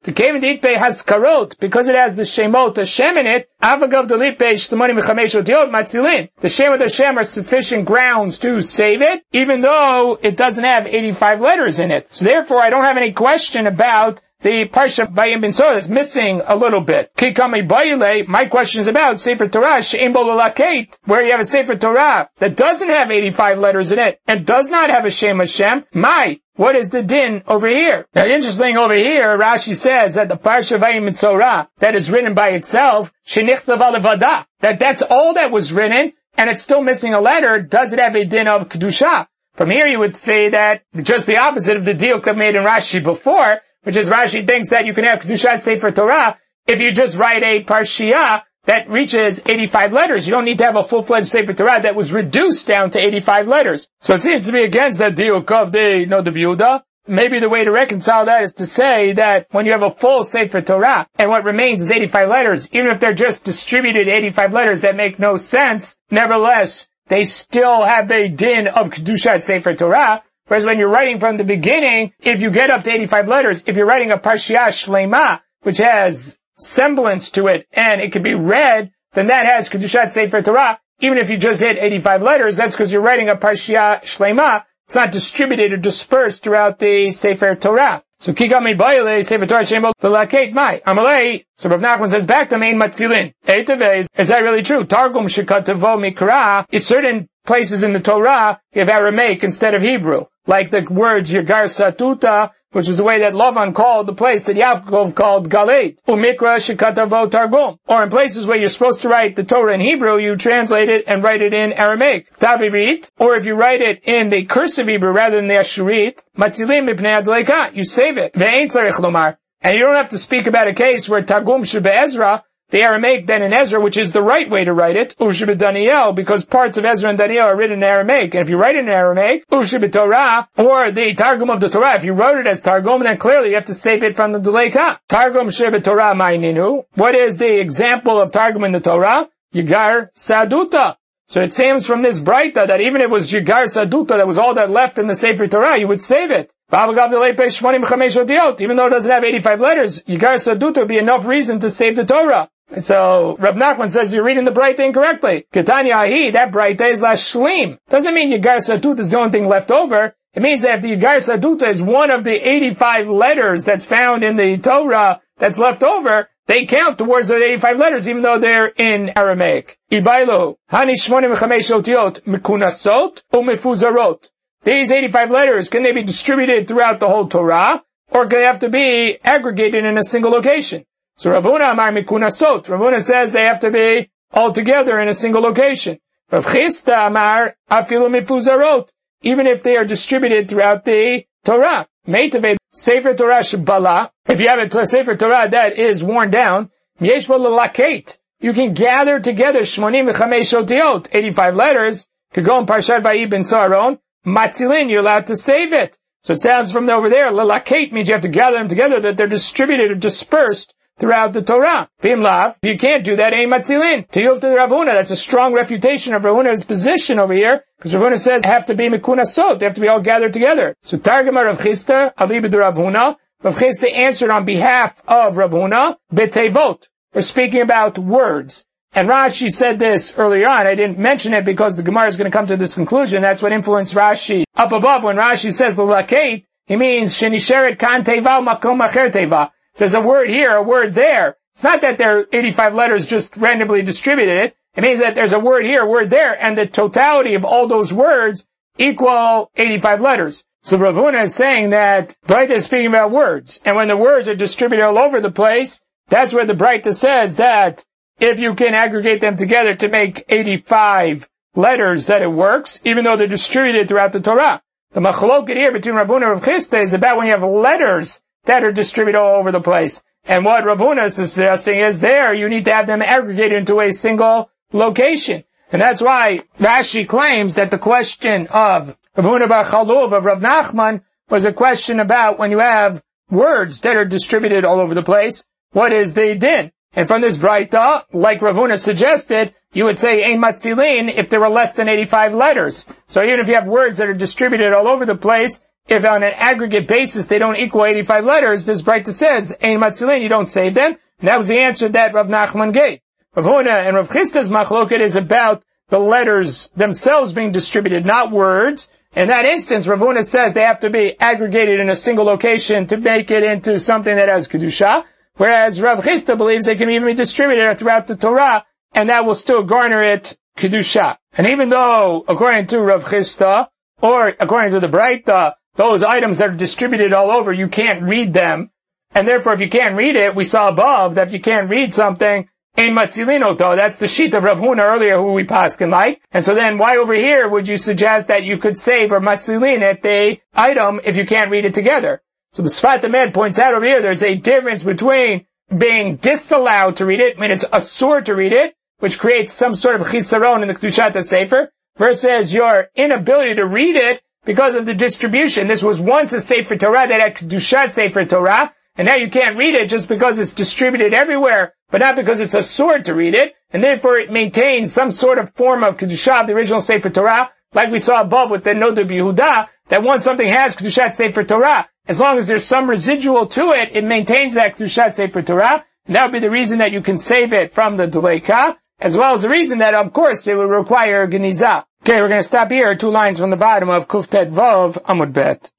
The Kevin Itpe has karot, because it has the Shemot Hashem in it, Avagav Delipe Shtamani Mechamesh Otiot Matzilin. The Shemot Hashem are sufficient grounds to save it, even though it doesn't have 85 letters in it. So therefore I don't have any question about the Parsha Bayim Bin Sorah is missing a little bit. Kikami Bayile, my question is about Sefer Torah, She'im where you have a Sefer Torah that doesn't have 85 letters in it, and does not have a Shem Hashem. My, what is the din over here? Now, interesting over here, Rashi says that the Parsha Vayim that is written by itself, Shenichtav Alevada, that that's all that was written, and it's still missing a letter, does it have a din of Kedusha? From here you would say that just the opposite of the deal that made in Rashi before, which is Rashi thinks that you can have Kedushat Sefer Torah if you just write a Parshiah that reaches 85 letters. You don't need to have a full-fledged Sefer Torah that was reduced down to 85 letters. So it seems to be against that deal of the no the Maybe the way to reconcile that is to say that when you have a full Sefer Torah and what remains is 85 letters, even if they're just distributed 85 letters that make no sense, nevertheless, they still have a din of Kedushat Sefer Torah, Whereas when you're writing from the beginning, if you get up to 85 letters, if you're writing a Parshiah Shlema, which has semblance to it, and it can be read, then that has Kedushat Sefer Torah. Even if you just hit 85 letters, that's because you're writing a Parshiah Shlema. It's not distributed or dispersed throughout the Sefer Torah. So kigami bayile sefer Torah shemo l'laket mai amalei. So Rav Nachman says back to main matzilin. Is that really true? Targum shekatavo mikra is certain places in the Torah you have Aramaic instead of Hebrew like the words Yagar Satuta, which is the way that Lavan called the place that Yaakov called Galeit, Umikra Shikatavo Targum. Or in places where you're supposed to write the Torah in Hebrew, you translate it and write it in Aramaic. Tavirit, or if you write it in the cursive Hebrew rather than the Ashurit, Matzilim Mipnei Adleika, you save it. Ve'ein Tzarech Lomar. And you don't have to speak about a case where Targum Shebe Ezra the Aramaic then in Ezra, which is the right way to write it, Ushibit Daniel, because parts of Ezra and Daniel are written in Aramaic. And if you write it in Aramaic, Ushibit Torah, or the Targum of the Torah, if you wrote it as Targum, then clearly you have to save it from the Deleka. Targum Shibit Torah Ma'ininu. What is the example of Targum in the Torah? Yigar Saduta. So it seems from this Breita that even if it was Yigar Saduta, that was all that left in the Sefer Torah, you would save it. Even though it doesn't have 85 letters, Yigar Saduta would be enough reason to save the Torah. So Rab Nachman says you're reading the Breita incorrectly. Ketanya Ahi, that Breita is Lashlim. Doesn't mean Yigar Sadut is the only thing left over. It means that the Yigar Saduta is one of the 85 letters that's found in the Torah that's left over, they count towards the 85 letters even though they're in Aramaic. Ibailo, Hani Shmonim Otiot, Mikunasot, Umefuzarot. These 85 letters, can they be distributed throughout the whole Torah? or can they have to be aggregated in a single location. So Rav Huna Amar Mikunasot. Rav Huna says they have to be all together in a single location. Rav Chisda Amar Afilu Mifuzarot. Even if they are distributed throughout the Torah. Meitave Sefer Torah Shabala. If you have a Sefer Torah that is worn down, You can gather together Shmonim Otiot, 85 letters, could go in Parshat Vayibin Saron, Matzilin, you're allowed to save it. So it sounds from over there, Lalakate means you have to gather them together, that they're distributed or dispersed throughout the Torah. Bimlav, you can't do that, Ein Matzilin. To the Rav Huna, that's a strong refutation of Rav Huna's position over here, because Rav Huna says have to be Mikuna Sot, they have to be all gathered together. So Targama Rav Chisda, Alibid Rav Huna, Rav Chisda answered on behalf of Rav Huna, Betevot. We're speaking about words. And Rashi said this earlier on. I didn't mention it because the Gemara is going to come to this conclusion. That's what influenced Rashi. Up above, when Rashi says the lakate, he means shenisheret kan teva makom acher teva. There's a word here, a word there. It's not that there are 85 letters just randomly distributed. It means that there's a word here, a word there, and the totality of all those words equal 85 letters. So Rav Huna is saying that Braita is speaking about words. And when the words are distributed all over the place, that's where the Braita says that if you can aggregate them together to make 85 letters that it works, even though they're distributed throughout the Torah. The machloket here between Rav Huna and Rav Chisda is about when you have letters that are distributed all over the place. And what Rav Huna is suggesting is there, you need to have them aggregated into a single location. And that's why Rashi claims that the question of Rav Huna Bar Chalov of Rav Nachman was a question about when you have words that are distributed all over the place, what is the din? And from this Braita, uh, like Rav Huna suggested, you would say Ein Matzilin if there were less than 85 letters. So even if you have words that are distributed all over the place, if on an aggregate basis they don't equal 85 letters, this Braita says Ein Matzilin, you don't save them. And that was the answer that Rav Nachman gave. Rav Huna and Rav Chisda's machloket is about the letters themselves being distributed, not words. In that instance, Rav Huna says they have to be aggregated in a single location to make it into something that has Kedusha. Whereas Rav Chisda believes they can even be distributed throughout the Torah, and that will still garner it Kedusha. And even though, according to Rav Chisda, or according to the Braita, those items that are distributed all over, you can't read them. And therefore, if you can't read it, we saw above that if you can't read something, Ein Matzilinoto, that's the sheet of Rav Huna earlier who we paskin like. And so then why over here would you suggest that you could save or Matzilin at the item if you can't read it together? So the Emet points out over here there's a difference between being disallowed to read it, I mean it's asur to read it, which creates some sort of chisaron in the Kedushat Sefer, versus your inability to read it because of the distribution. This was once a Sefer Torah that had Kedushat Sefer Torah, and now you can't read it just because it's distributed everywhere, but not because it's asur to read it, and therefore it maintains some sort of form of Kedushat, the original Sefer Torah, like we saw above with the Noda B'Yehuda, that once something has Kedushat Sefer Torah, as long as there's some residual to it, it maintains that Kedushat Sefer Torah. And that would be the reason that you can save it from the Deleka, as well as the reason that, of course, it would require Geniza. Okay, we're going to stop here, two lines from the bottom of Kuftet Vav Amud Bet.